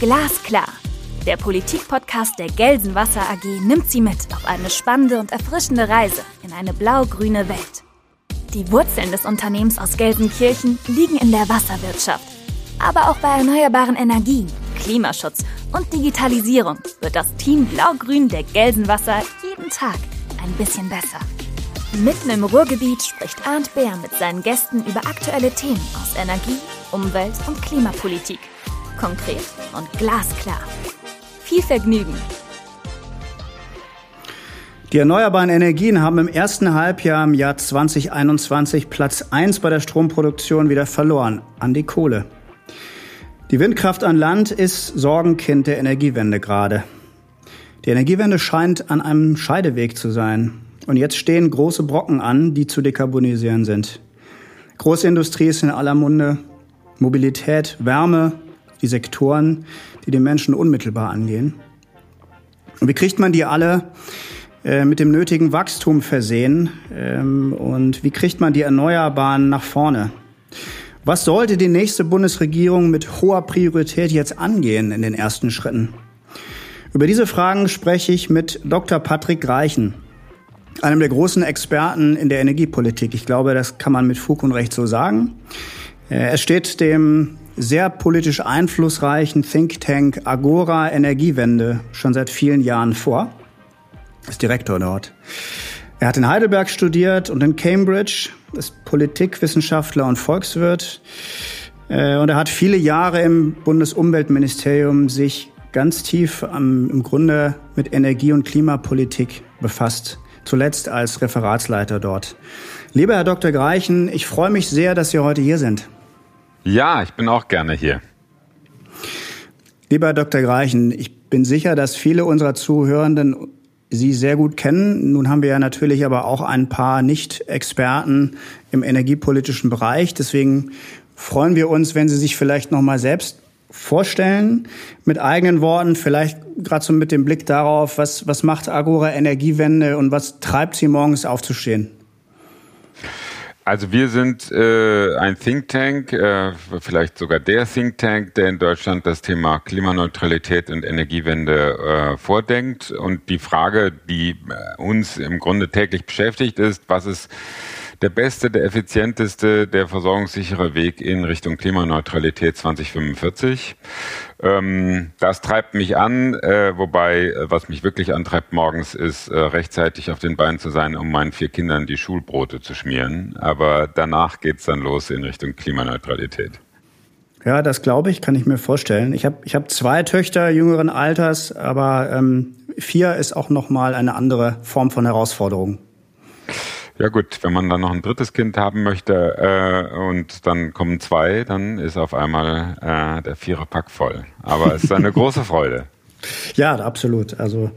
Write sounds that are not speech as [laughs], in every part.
Glasklar. Der Politikpodcast der Gelsenwasser AG nimmt Sie mit auf eine spannende und erfrischende Reise in eine blau-grüne Welt. Die Wurzeln des Unternehmens aus Gelsenkirchen liegen in der Wasserwirtschaft. Aber auch bei erneuerbaren Energien, Klimaschutz und Digitalisierung wird das Team Blau-Grün der Gelsenwasser jeden Tag ein bisschen besser. Mitten im Ruhrgebiet spricht Arndt Bär mit seinen Gästen über aktuelle Themen aus Energie, Umwelt und Klimapolitik. Konkret und glasklar. Viel Vergnügen! Die erneuerbaren Energien haben im ersten Halbjahr im Jahr 2021 Platz 1 bei der Stromproduktion wieder verloren an die Kohle. Die Windkraft an Land ist Sorgenkind der Energiewende gerade. Die Energiewende scheint an einem Scheideweg zu sein. Und jetzt stehen große Brocken an, die zu dekarbonisieren sind. Große Industrie ist in aller Munde. Mobilität, Wärme, die Sektoren, die den Menschen unmittelbar angehen. Und wie kriegt man die alle äh, mit dem nötigen Wachstum versehen? Ähm, und wie kriegt man die Erneuerbaren nach vorne? Was sollte die nächste Bundesregierung mit hoher Priorität jetzt angehen in den ersten Schritten? Über diese Fragen spreche ich mit Dr. Patrick Reichen, einem der großen Experten in der Energiepolitik. Ich glaube, das kann man mit Fug und Recht so sagen. Äh, er steht dem sehr politisch einflussreichen Think Tank Agora Energiewende schon seit vielen Jahren vor. Ist Direktor dort. Er hat in Heidelberg studiert und in Cambridge, ist Politikwissenschaftler und Volkswirt. Äh, und er hat viele Jahre im Bundesumweltministerium sich ganz tief im Grunde mit Energie- und Klimapolitik befasst. Zuletzt als Referatsleiter dort. Lieber Herr Dr. Greichen, ich freue mich sehr, dass Sie heute hier sind. Ja, ich bin auch gerne hier. Lieber Herr Dr. Greichen, ich bin sicher, dass viele unserer Zuhörenden Sie sehr gut kennen. Nun haben wir ja natürlich aber auch ein paar Nicht-Experten im energiepolitischen Bereich. Deswegen freuen wir uns, wenn Sie sich vielleicht noch mal selbst vorstellen mit eigenen Worten, vielleicht gerade so mit dem Blick darauf, was, was macht Agora Energiewende und was treibt Sie morgens aufzustehen? Also wir sind äh, ein Think Tank, äh, vielleicht sogar der Think Tank, der in Deutschland das Thema Klimaneutralität und Energiewende äh, vordenkt. Und die Frage, die äh, uns im Grunde täglich beschäftigt, ist, was ist der beste, der effizienteste, der versorgungssichere Weg in Richtung Klimaneutralität 2045. Ähm, das treibt mich an, äh, wobei, äh, was mich wirklich antreibt morgens, ist äh, rechtzeitig auf den Beinen zu sein, um meinen vier Kindern die Schulbrote zu schmieren. Aber danach geht's dann los in Richtung Klimaneutralität. Ja, das glaube ich, kann ich mir vorstellen. Ich habe ich hab zwei Töchter jüngeren Alters, aber ähm, vier ist auch noch mal eine andere Form von Herausforderung. Ja gut, wenn man dann noch ein drittes Kind haben möchte äh, und dann kommen zwei, dann ist auf einmal äh, der Viererpack voll. Aber es ist eine [laughs] große Freude. Ja, absolut. Also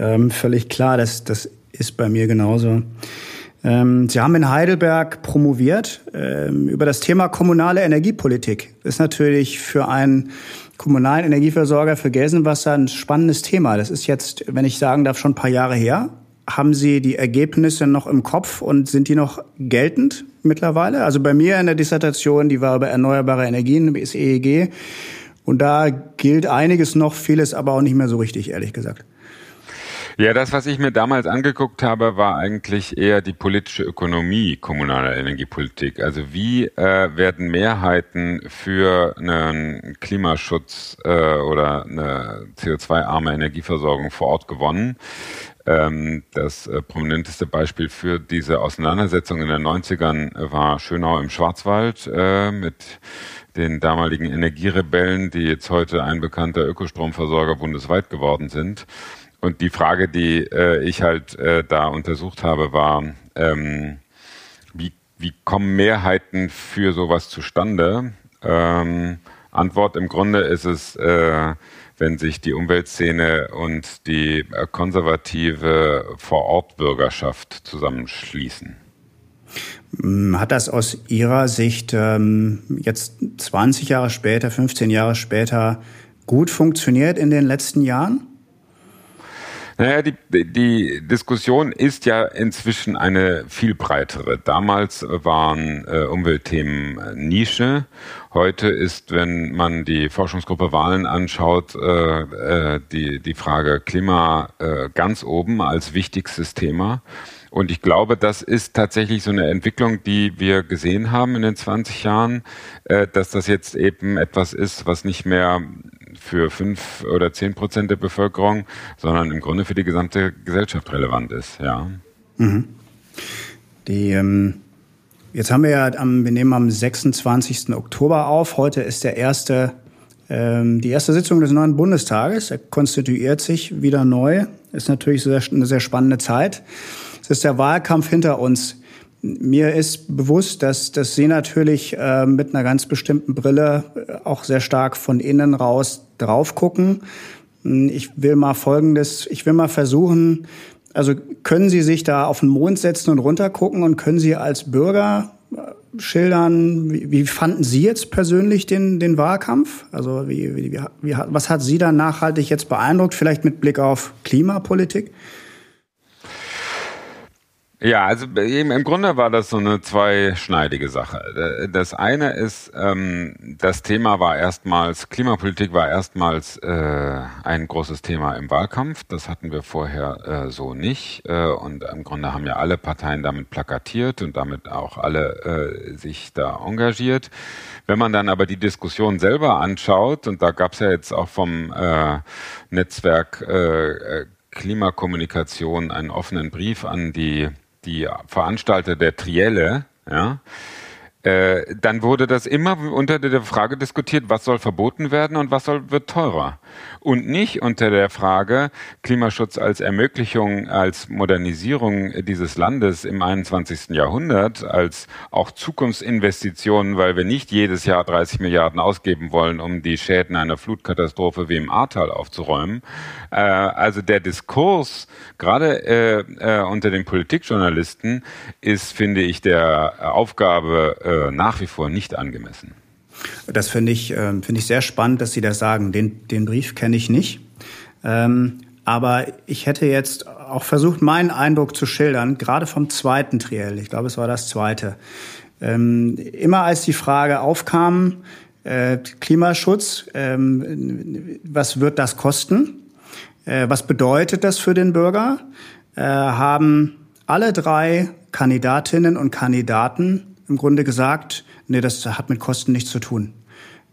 ähm, völlig klar, das, das ist bei mir genauso. Ähm, Sie haben in Heidelberg promoviert ähm, über das Thema kommunale Energiepolitik. Das ist natürlich für einen kommunalen Energieversorger für Gelsenwasser ein spannendes Thema. Das ist jetzt, wenn ich sagen darf, schon ein paar Jahre her. Haben Sie die Ergebnisse noch im Kopf und sind die noch geltend mittlerweile? Also bei mir in der Dissertation, die war über erneuerbare Energien, ist EEG. Und da gilt einiges noch, vieles aber auch nicht mehr so richtig, ehrlich gesagt. Ja, das, was ich mir damals angeguckt habe, war eigentlich eher die politische Ökonomie kommunaler Energiepolitik. Also wie äh, werden Mehrheiten für einen Klimaschutz äh, oder eine CO2-arme Energieversorgung vor Ort gewonnen? Ähm, das äh, prominenteste Beispiel für diese Auseinandersetzung in den 90ern war Schönau im Schwarzwald äh, mit den damaligen Energierebellen, die jetzt heute ein bekannter Ökostromversorger bundesweit geworden sind. Und die Frage, die äh, ich halt äh, da untersucht habe, war, ähm, wie, wie kommen Mehrheiten für sowas zustande? Ähm, Antwort im Grunde ist es, äh, wenn sich die Umweltszene und die äh, konservative Vorortbürgerschaft zusammenschließen. Hm, hat das aus Ihrer Sicht ähm, jetzt 20 Jahre später, 15 Jahre später gut funktioniert in den letzten Jahren? Naja, die, die Diskussion ist ja inzwischen eine viel breitere. Damals waren äh, Umweltthemen äh, Nische. Heute ist, wenn man die Forschungsgruppe Wahlen anschaut, äh, äh, die, die Frage Klima äh, ganz oben als wichtigstes Thema. Und ich glaube, das ist tatsächlich so eine Entwicklung, die wir gesehen haben in den 20 Jahren, äh, dass das jetzt eben etwas ist, was nicht mehr für fünf oder zehn Prozent der Bevölkerung, sondern im Grunde für die gesamte Gesellschaft relevant ist. Ja. Mhm. Die, ähm, jetzt haben wir ja, am, wir nehmen am 26. Oktober auf. Heute ist der erste, ähm, die erste Sitzung des neuen Bundestages. Er konstituiert sich wieder neu. Ist natürlich sehr, eine sehr spannende Zeit. Es ist der Wahlkampf hinter uns. Mir ist bewusst, dass, dass Sie natürlich äh, mit einer ganz bestimmten Brille äh, auch sehr stark von innen raus drauf gucken. Hm, ich will mal Folgendes, ich will mal versuchen, also können Sie sich da auf den Mond setzen und runtergucken und können Sie als Bürger äh, schildern, wie, wie fanden Sie jetzt persönlich den, den Wahlkampf? Also wie, wie, wie, was hat Sie da nachhaltig jetzt beeindruckt, vielleicht mit Blick auf Klimapolitik? Ja, also im Grunde war das so eine zweischneidige Sache. Das eine ist, ähm, das Thema war erstmals, Klimapolitik war erstmals äh, ein großes Thema im Wahlkampf. Das hatten wir vorher äh, so nicht. Äh, und im Grunde haben ja alle Parteien damit plakatiert und damit auch alle äh, sich da engagiert. Wenn man dann aber die Diskussion selber anschaut, und da gab es ja jetzt auch vom äh, Netzwerk äh, Klimakommunikation einen offenen Brief an die die Veranstalter der Trielle, ja, äh, dann wurde das immer unter der Frage diskutiert, was soll verboten werden und was soll, wird teurer. Und nicht unter der Frage Klimaschutz als Ermöglichung, als Modernisierung dieses Landes im 21. Jahrhundert, als auch Zukunftsinvestitionen, weil wir nicht jedes Jahr 30 Milliarden ausgeben wollen, um die Schäden einer Flutkatastrophe wie im Ahrtal aufzuräumen. Äh, also der Diskurs, gerade äh, äh, unter den Politikjournalisten, ist, finde ich, der Aufgabe äh, nach wie vor nicht angemessen. Das finde ich, äh, finde ich sehr spannend, dass Sie das sagen. Den, den Brief kenne ich nicht. Ähm, aber ich hätte jetzt auch versucht, meinen Eindruck zu schildern, gerade vom zweiten Triell. Ich glaube, es war das zweite. Ähm, immer als die Frage aufkam, äh, Klimaschutz, ähm, was wird das kosten? Äh, was bedeutet das für den Bürger? Äh, haben alle drei Kandidatinnen und Kandidaten im Grunde gesagt, nee, das hat mit Kosten nichts zu tun.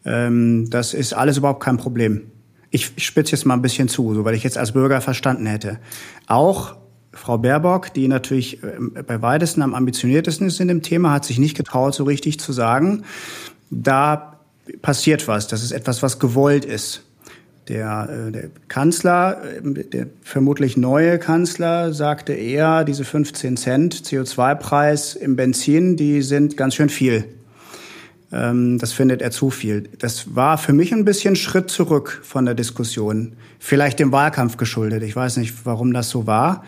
Ähm, das ist alles überhaupt kein Problem. Ich, spitze jetzt mal ein bisschen zu, so weil ich jetzt als Bürger verstanden hätte. Auch Frau Baerbock, die natürlich ähm, bei weitesten am ambitioniertesten ist in dem Thema, hat sich nicht getraut, so richtig zu sagen, da passiert was. Das ist etwas, was gewollt ist. Der, äh, der Kanzler, äh, der vermutlich neue Kanzler, sagte eher, diese 15 Cent CO2-Preis im Benzin, die sind ganz schön viel. Ähm, das findet er zu viel. Das war für mich ein bisschen Schritt zurück von der Diskussion. Vielleicht dem Wahlkampf geschuldet. Ich weiß nicht, warum das so war.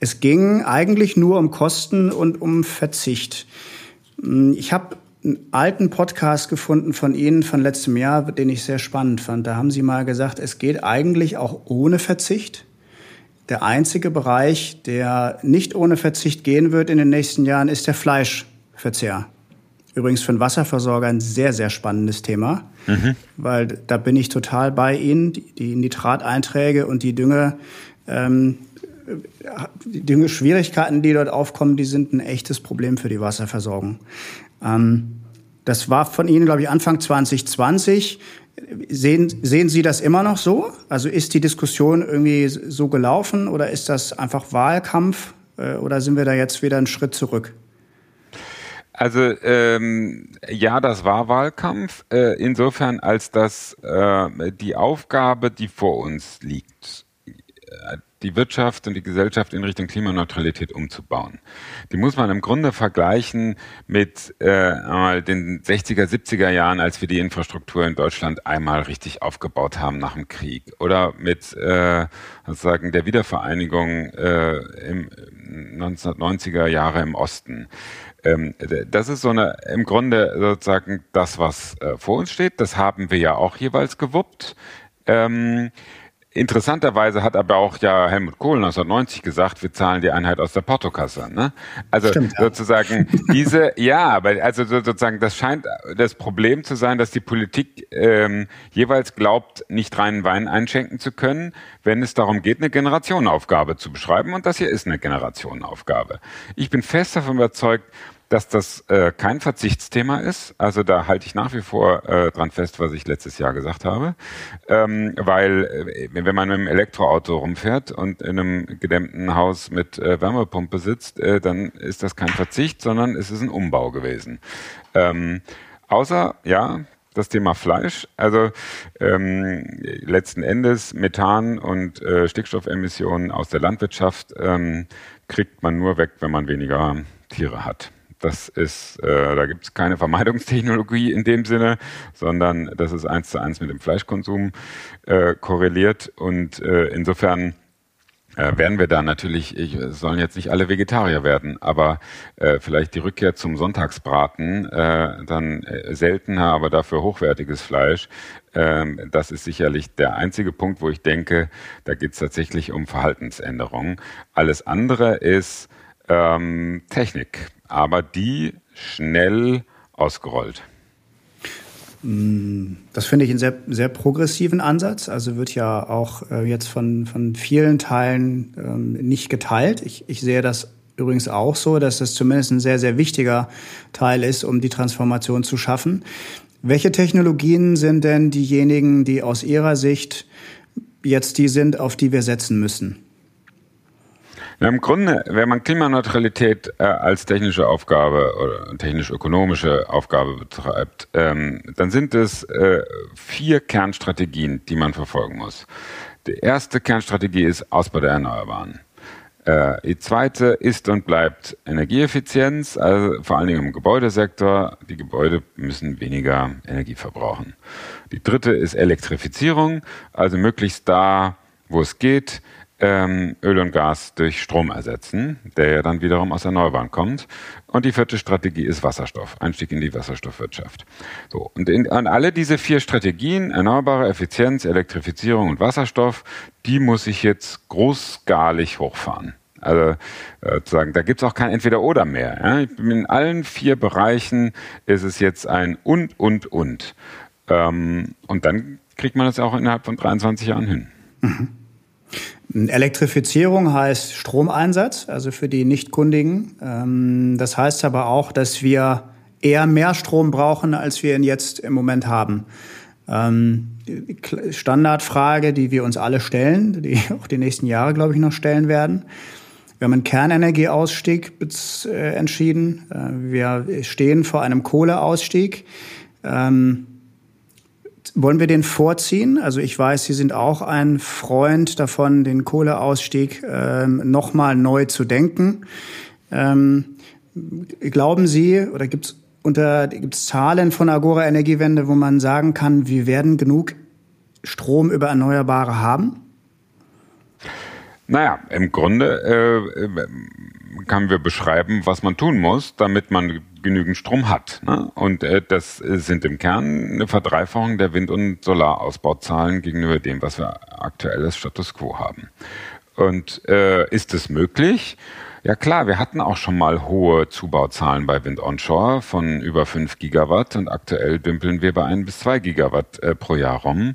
Es ging eigentlich nur um Kosten und um Verzicht. Hm, ich habe einen alten Podcast gefunden von Ihnen von letztem Jahr, den ich sehr spannend fand. Da haben Sie mal gesagt, es geht eigentlich auch ohne Verzicht. Der einzige Bereich, der nicht ohne Verzicht gehen wird in den nächsten Jahren, ist der Fleischverzehr. Übrigens für einen Wasserversorger ein sehr, sehr spannendes Thema, mhm. weil da bin ich total bei Ihnen. Die, Nitrateinträge und die Dünge, ähm, die Düngeschwierigkeiten, die dort aufkommen, die sind ein echtes Problem für die Wasserversorgung. Ähm, das war von Ihnen, glaube ich, Anfang 2020. Sehen, sehen Sie das immer noch so? Also ist die Diskussion irgendwie so gelaufen oder ist das einfach Wahlkampf äh, oder sind wir da jetzt wieder einen Schritt zurück? Also ähm, ja, das war Wahlkampf, äh, insofern als dass äh, die Aufgabe, die vor uns liegt, äh, die Wirtschaft und die Gesellschaft in Richtung Klimaneutralität umzubauen. Die muss man im Grunde vergleichen mit äh, den 60er, 70er Jahren, als wir die Infrastruktur in Deutschland einmal richtig aufgebaut haben nach dem Krieg. Oder mit äh, sozusagen der Wiedervereinigung äh, im 1990er Jahre im Osten. Ähm, das ist so eine, im Grunde sozusagen das, was äh, vor uns steht. Das haben wir ja auch jeweils gewuppt. Ähm, Interessanterweise hat aber auch ja Helmut Kohl 1990 gesagt, wir zahlen die Einheit aus der Portokasse. Ne? Also Stimmt, ja. sozusagen [laughs] diese, ja, aber also sozusagen das scheint das Problem zu sein, dass die Politik ähm, jeweils glaubt, nicht reinen Wein einschenken zu können, wenn es darum geht, eine Generationenaufgabe zu beschreiben. Und das hier ist eine Generationenaufgabe. Ich bin fest davon überzeugt, dass das äh, kein Verzichtsthema ist. Also da halte ich nach wie vor äh, dran fest, was ich letztes Jahr gesagt habe. Ähm, weil äh, wenn man mit einem Elektroauto rumfährt und in einem gedämmten Haus mit äh, Wärmepumpe sitzt, äh, dann ist das kein Verzicht, sondern es ist ein Umbau gewesen. Ähm, außer, ja, das Thema Fleisch. Also ähm, letzten Endes Methan und äh, Stickstoffemissionen aus der Landwirtschaft ähm, kriegt man nur weg, wenn man weniger Tiere hat. Das ist, äh, da gibt es keine Vermeidungstechnologie in dem Sinne, sondern das ist eins zu eins mit dem Fleischkonsum äh, korreliert. Und äh, insofern äh, werden wir da natürlich, ich, sollen jetzt nicht alle Vegetarier werden, aber äh, vielleicht die Rückkehr zum Sonntagsbraten, äh, dann äh, seltener, aber dafür hochwertiges Fleisch. Ähm, das ist sicherlich der einzige Punkt, wo ich denke, da geht es tatsächlich um Verhaltensänderungen. Alles andere ist ähm, Technik aber die schnell ausgerollt. Mm, das finde ich einen sehr, sehr progressiven Ansatz. Also wird ja auch äh, jetzt von, von vielen Teilen ähm, nicht geteilt. Ich, ich sehe das übrigens auch so, dass das zumindest ein sehr, sehr wichtiger Teil ist, um die Transformation zu schaffen. Welche Technologien sind denn diejenigen, die aus Ihrer Sicht jetzt die sind, auf die wir setzen müssen? Ja, Im Grunde, wenn man Klimaneutralität äh, als technische Aufgabe oder technisch-ökonomische Aufgabe betreibt, ähm, dann sind es äh, vier Kernstrategien, die man verfolgen muss. Die erste Kernstrategie ist Ausbau der Erneuerbaren. Äh, die zweite ist und bleibt Energieeffizienz, also vor allen Dingen im Gebäudesektor. Die Gebäude müssen weniger Energie verbrauchen. Die dritte ist Elektrifizierung, also möglichst da, wo es geht, ähm, Öl und Gas durch Strom ersetzen, der ja dann wiederum aus Erneuerbaren kommt. Und die vierte Strategie ist Wasserstoff, Einstieg in die Wasserstoffwirtschaft. So, und in, an alle diese vier Strategien, erneuerbare Effizienz, Elektrifizierung und Wasserstoff, die muss ich jetzt großskalig hochfahren. Also äh, sagen, da gibt's auch kein Entweder-Oder mehr. Ja? In allen vier Bereichen ist es jetzt ein und, und, und. Ähm, und dann kriegt man das auch innerhalb von 23 Jahren hin. Mhm. Elektrifizierung heißt Stromeinsatz, also für die Nichtkundigen. Ähm, das heißt aber auch, dass wir eher mehr Strom brauchen, als wir ihn jetzt im Moment haben. Ähm, Standardfrage, die wir uns alle stellen, die [laughs] auch die nächsten Jahre, glaube ich, noch stellen werden. Wir haben einen Kernenergieausstieg äh, entschieden. Äh, wir stehen vor einem Kohleausstieg. Ähm, wollen wir den vorziehen? Also ich weiß, Sie sind auch ein Freund davon, den Kohleausstieg ähm, nochmal neu zu denken. Ähm, glauben Sie oder gibt es unter gibt's Zahlen von Agora Energiewende, wo man sagen kann, wir werden genug Strom über Erneuerbare haben? Naja, im Grunde äh, können wir beschreiben, was man tun muss, damit man genügend Strom hat. Ne? Und äh, das sind im Kern eine Verdreifachung der Wind- und Solarausbauzahlen gegenüber dem, was wir aktuell als Status quo haben. Und äh, ist es möglich? Ja klar, wir hatten auch schon mal hohe Zubauzahlen bei Wind Onshore von über 5 Gigawatt und aktuell dümpeln wir bei 1 bis 2 Gigawatt äh, pro Jahr rum.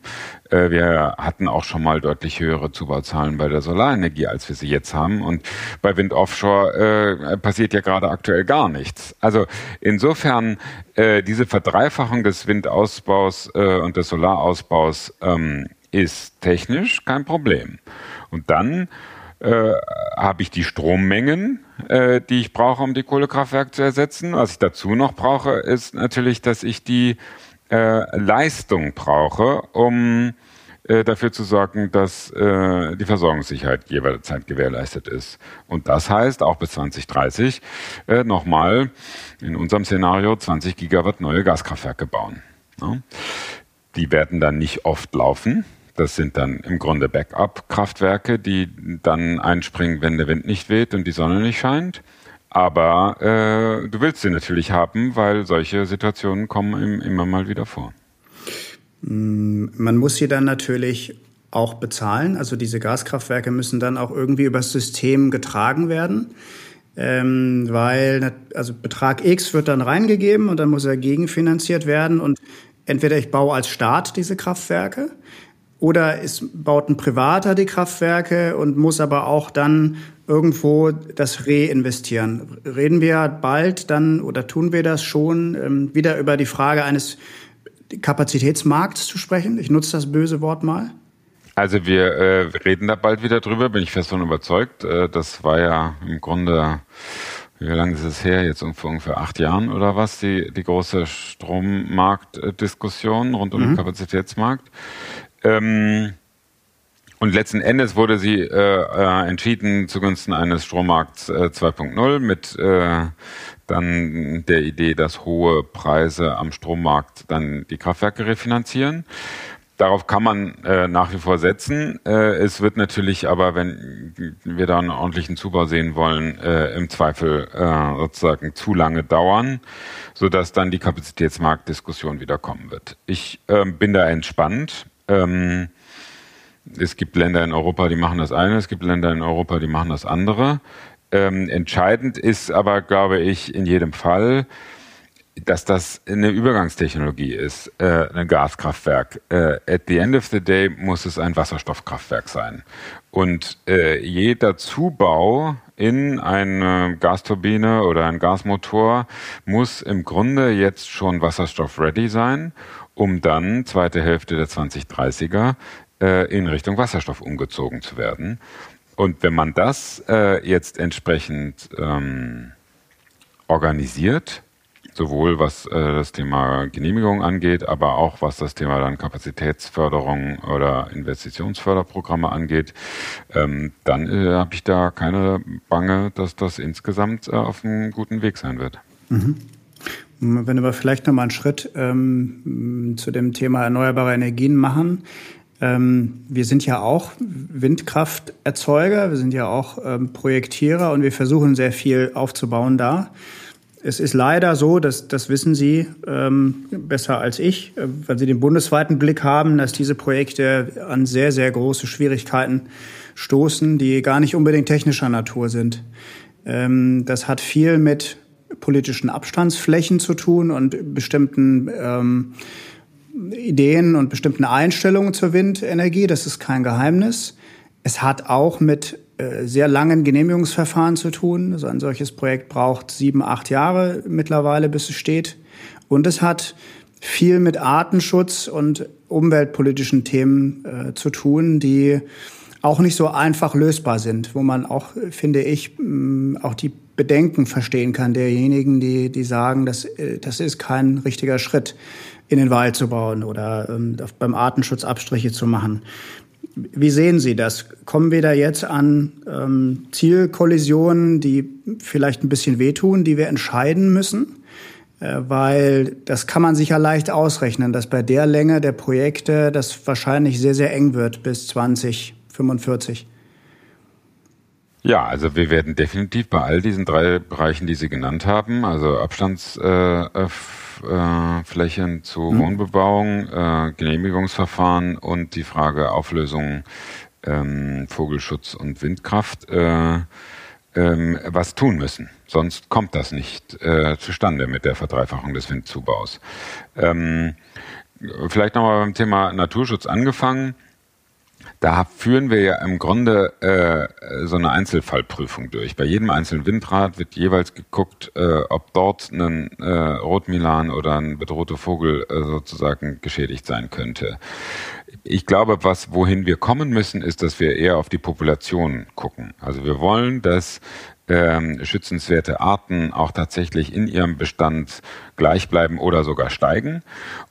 Äh, wir hatten auch schon mal deutlich höhere Zubauzahlen bei der Solarenergie, als wir sie jetzt haben. Und bei Wind Offshore äh, passiert ja gerade aktuell gar nichts. Also insofern äh, diese Verdreifachung des Windausbaus äh, und des Solarausbaus ähm, ist technisch kein Problem. Und dann äh, habe ich die Strommengen, äh, die ich brauche, um die Kohlekraftwerke zu ersetzen. Was ich dazu noch brauche, ist natürlich, dass ich die äh, Leistung brauche, um äh, dafür zu sorgen, dass äh, die Versorgungssicherheit jederzeit gewährleistet ist. Und das heißt auch bis 2030 äh, nochmal in unserem Szenario 20 Gigawatt neue Gaskraftwerke bauen. Ja. Die werden dann nicht oft laufen, das sind dann im Grunde Backup-Kraftwerke, die dann einspringen, wenn der Wind nicht weht und die Sonne nicht scheint. Aber äh, du willst sie natürlich haben, weil solche Situationen kommen immer mal wieder vor. Mm, man muss sie dann natürlich auch bezahlen. Also diese Gaskraftwerke müssen dann auch irgendwie übers System getragen werden. Ähm, weil also Betrag X wird dann reingegeben und dann muss er gegenfinanziert werden. Und entweder ich baue als Staat diese Kraftwerke oder es baut ein Privater die Kraftwerke und muss aber auch dann irgendwo das reinvestieren. Reden wir bald dann oder tun wir das schon ähm, wieder über die Frage eines Kapazitätsmarkts zu sprechen? Ich nutze das böse Wort mal. Also wir äh, reden da bald wieder drüber, bin ich fest von überzeugt. Äh, das war ja im Grunde, wie lange ist es her? Jetzt ungefähr, ungefähr acht Jahren oder was, die, die große Strommarktdiskussion rund um mhm. den Kapazitätsmarkt. Ähm, und letzten Endes wurde sie äh, äh, entschieden zugunsten eines Strommarkts äh, 2.0 mit äh, dann der Idee, dass hohe Preise am Strommarkt dann die Kraftwerke refinanzieren. Darauf kann man äh, nach wie vor setzen. Äh, es wird natürlich aber, wenn wir da einen ordentlichen Zubau sehen wollen, äh, im Zweifel äh, sozusagen zu lange dauern, sodass dann die Kapazitätsmarktdiskussion wieder kommen wird. Ich äh, bin da entspannt. Ähm, es gibt Länder in Europa, die machen das eine, es gibt Länder in Europa, die machen das andere. Ähm, entscheidend ist aber, glaube ich, in jedem Fall, dass das eine Übergangstechnologie ist, äh, ein Gaskraftwerk. Äh, at the end of the day muss es ein Wasserstoffkraftwerk sein. Und äh, jeder Zubau in eine Gasturbine oder ein Gasmotor muss im Grunde jetzt schon wasserstoff-ready sein um dann zweite Hälfte der 2030er äh, in Richtung Wasserstoff umgezogen zu werden. Und wenn man das äh, jetzt entsprechend ähm, organisiert, sowohl was äh, das Thema Genehmigung angeht, aber auch was das Thema dann Kapazitätsförderung oder Investitionsförderprogramme angeht, ähm, dann äh, habe ich da keine Bange, dass das insgesamt äh, auf einem guten Weg sein wird. Mhm. Wenn wir vielleicht noch mal einen Schritt ähm, zu dem Thema erneuerbare Energien machen. Ähm, wir sind ja auch Windkrafterzeuger, wir sind ja auch ähm, Projektierer und wir versuchen sehr viel aufzubauen da. Es ist leider so, dass das wissen Sie ähm, besser als ich, äh, weil Sie den bundesweiten Blick haben, dass diese Projekte an sehr, sehr große Schwierigkeiten stoßen, die gar nicht unbedingt technischer Natur sind. Ähm, das hat viel mit politischen Abstandsflächen zu tun und bestimmten ähm, Ideen und bestimmten Einstellungen zur Windenergie. Das ist kein Geheimnis. Es hat auch mit äh, sehr langen Genehmigungsverfahren zu tun. Also ein solches Projekt braucht sieben, acht Jahre mittlerweile, bis es steht. Und es hat viel mit Artenschutz und umweltpolitischen Themen äh, zu tun, die auch nicht so einfach lösbar sind, wo man auch, finde ich, auch die Bedenken verstehen kann derjenigen, die, die sagen, dass, äh, das ist kein richtiger Schritt, in den Wald zu bauen oder ähm, beim Artenschutz Abstriche zu machen. Wie sehen Sie das? Kommen wir da jetzt an ähm, Zielkollisionen, die vielleicht ein bisschen wehtun, die wir entscheiden müssen? Äh, weil das kann man sicher leicht ausrechnen, dass bei der Länge der Projekte das wahrscheinlich sehr, sehr eng wird bis 2045. Ja, also wir werden definitiv bei all diesen drei Bereichen, die Sie genannt haben, also Abstandsflächen äh, äh, zu mhm. Wohnbebauung, äh, Genehmigungsverfahren und die Frage Auflösung ähm, Vogelschutz und Windkraft, äh, ähm, was tun müssen. Sonst kommt das nicht äh, zustande mit der Verdreifachung des Windzubaus. Ähm, vielleicht nochmal beim Thema Naturschutz angefangen da führen wir ja im Grunde äh, so eine Einzelfallprüfung durch. Bei jedem einzelnen Windrad wird jeweils geguckt, äh, ob dort ein äh, Rotmilan oder ein bedrohter Vogel äh, sozusagen geschädigt sein könnte. Ich glaube, was wohin wir kommen müssen, ist, dass wir eher auf die Population gucken. Also wir wollen, dass ähm, schützenswerte Arten auch tatsächlich in ihrem Bestand gleich bleiben oder sogar steigen.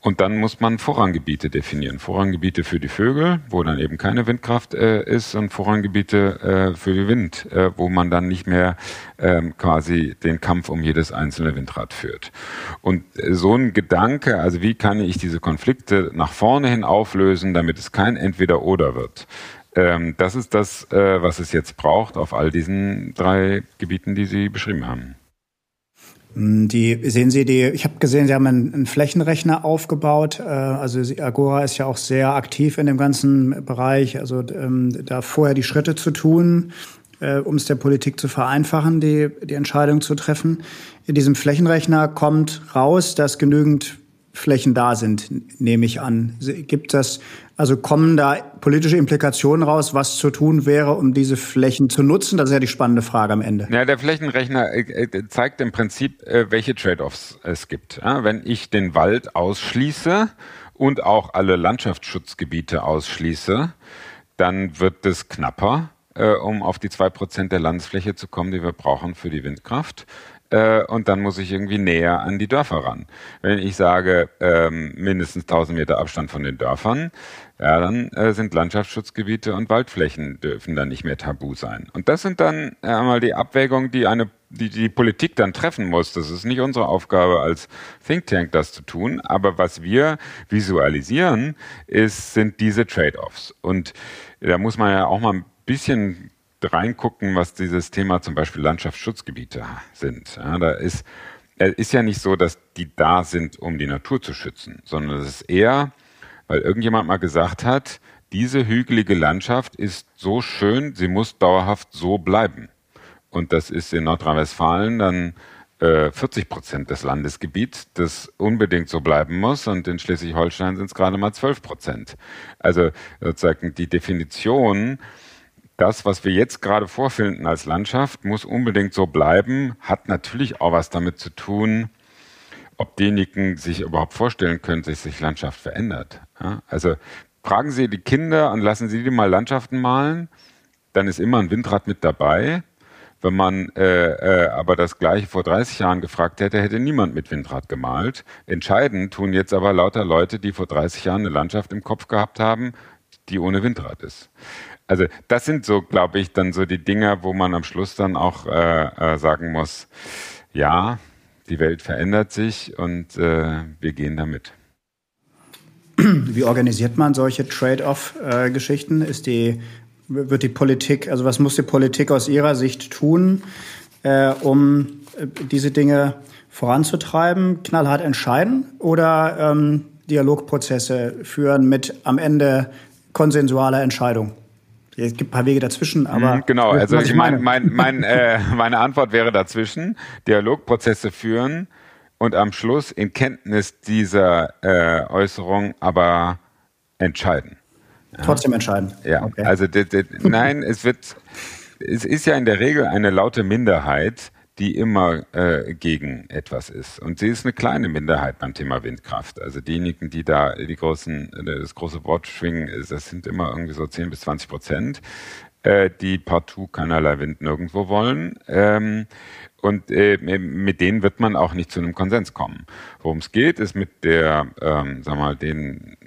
Und dann muss man Vorranggebiete definieren. Vorranggebiete für die Vögel, wo dann eben keine Windkraft äh, ist, und Vorranggebiete äh, für die Wind, äh, wo man dann nicht mehr ähm, quasi den Kampf um jedes einzelne Windrad führt. Und äh, so ein Gedanke, also wie kann ich diese Konflikte nach vorne hin auflösen, damit es kein Entweder-Oder wird, ähm, das ist das, äh, was es jetzt braucht auf all diesen drei Gebieten, die Sie beschrieben haben. Hm, die sehen Sie die? Ich habe gesehen, Sie haben einen, einen Flächenrechner aufgebaut. Äh, also Agora ist ja auch sehr aktiv in dem ganzen Bereich. Also ähm, da vorher die Schritte zu tun, äh, um es der Politik zu vereinfachen, die die Entscheidung zu treffen. In diesem Flächenrechner kommt raus, dass genügend Flächen da sind, nehme ich an. Gibt das, also kommen da politische Implikationen raus, was zu tun wäre, um diese Flächen zu nutzen? Das ist ja die spannende Frage am Ende. Ja, der Flächenrechner äh, äh, zeigt im Prinzip, äh, welche Trade-offs es gibt. Wenn ich den Wald ausschließe und auch alle Landschaftsschutzgebiete ausschließe, dann wird es knapper, um auf die zwei Prozent der Landesfläche zu kommen, die wir brauchen für die Windkraft äh, und dann muss ich irgendwie näher an die Dörfer ran. Wenn ich sage, ähm, mindestens 1000 Meter Abstand von den Dörfern, ja, dann äh, sind Landschaftsschutzgebiete und Waldflächen dürfen dann nicht mehr tabu sein. Und das sind dann äh, einmal die Abwägungen, die eine die die Politik dann treffen muss. Das ist nicht unsere Aufgabe als Think Tank, das zu tun. Aber was wir visualisieren, ist, sind diese Trade-offs. Und da muss man ja auch mal ein bisschen reingucken, was dieses Thema zum Beispiel Landschaftsschutzgebiete sind. Ja, da ist, es ist ja nicht so, dass die da sind, um die Natur zu schützen, sondern es ist eher, weil irgendjemand mal gesagt hat, diese hügelige Landschaft ist so schön, sie muss dauerhaft so bleiben. Und das ist in Nordrhein-Westfalen dann äh, 40 Prozent des Landesgebiets, das unbedingt so bleiben muss. Und in Schleswig-Holstein sind es gerade mal 12 Prozent. Also sozusagen die Definition das, was wir jetzt gerade vorfinden als Landschaft, muss unbedingt so bleiben, hat natürlich auch was damit zu tun, ob diejenigen sich überhaupt vorstellen können, dass sich Landschaft verändert. Ja? Also fragen Sie die Kinder und lassen Sie die mal Landschaften malen, dann ist immer ein Windrad mit dabei. Wenn man äh, äh, aber das gleiche vor 30 Jahren gefragt hätte, hätte niemand mit Windrad gemalt. Entscheidend tun jetzt aber lauter Leute, die vor 30 Jahren eine Landschaft im Kopf gehabt haben, die ohne Windrad ist. Also das sind so, glaube ich, dann so die Dinge, wo man am Schluss dann auch äh, äh, sagen muss, ja, die Welt verändert sich und äh, wir gehen damit. Wie organisiert man solche Trade-off-Geschichten? Ist die wird die Politik, also was muss die Politik aus Ihrer Sicht tun, äh, um äh, diese Dinge voranzutreiben? Knallhart entscheiden oder ähm, Dialogprozesse führen mit am Ende konsensualer Entscheidung? Es gibt ein paar Wege dazwischen, aber. Mhm, genau, also ich meine, mein, mein, äh, [laughs] meine Antwort wäre dazwischen, Dialogprozesse führen und am Schluss in Kenntnis dieser äh, Äußerung aber entscheiden. Ja. Trotzdem entscheiden. Ja, okay. also nein, es wird, es ist ja in der Regel eine laute Minderheit, die immer äh, gegen etwas ist. Und sie ist eine kleine Minderheit beim Thema Windkraft. Also diejenigen, die da die großen, das große Wort schwingen, das sind immer irgendwie so 10 bis 20 Prozent, äh, die partout keinerlei Wind nirgendwo wollen. Ähm, und äh, mit denen wird man auch nicht zu einem Konsens kommen. Worum es geht, ist mit der, ähm, sag mal, den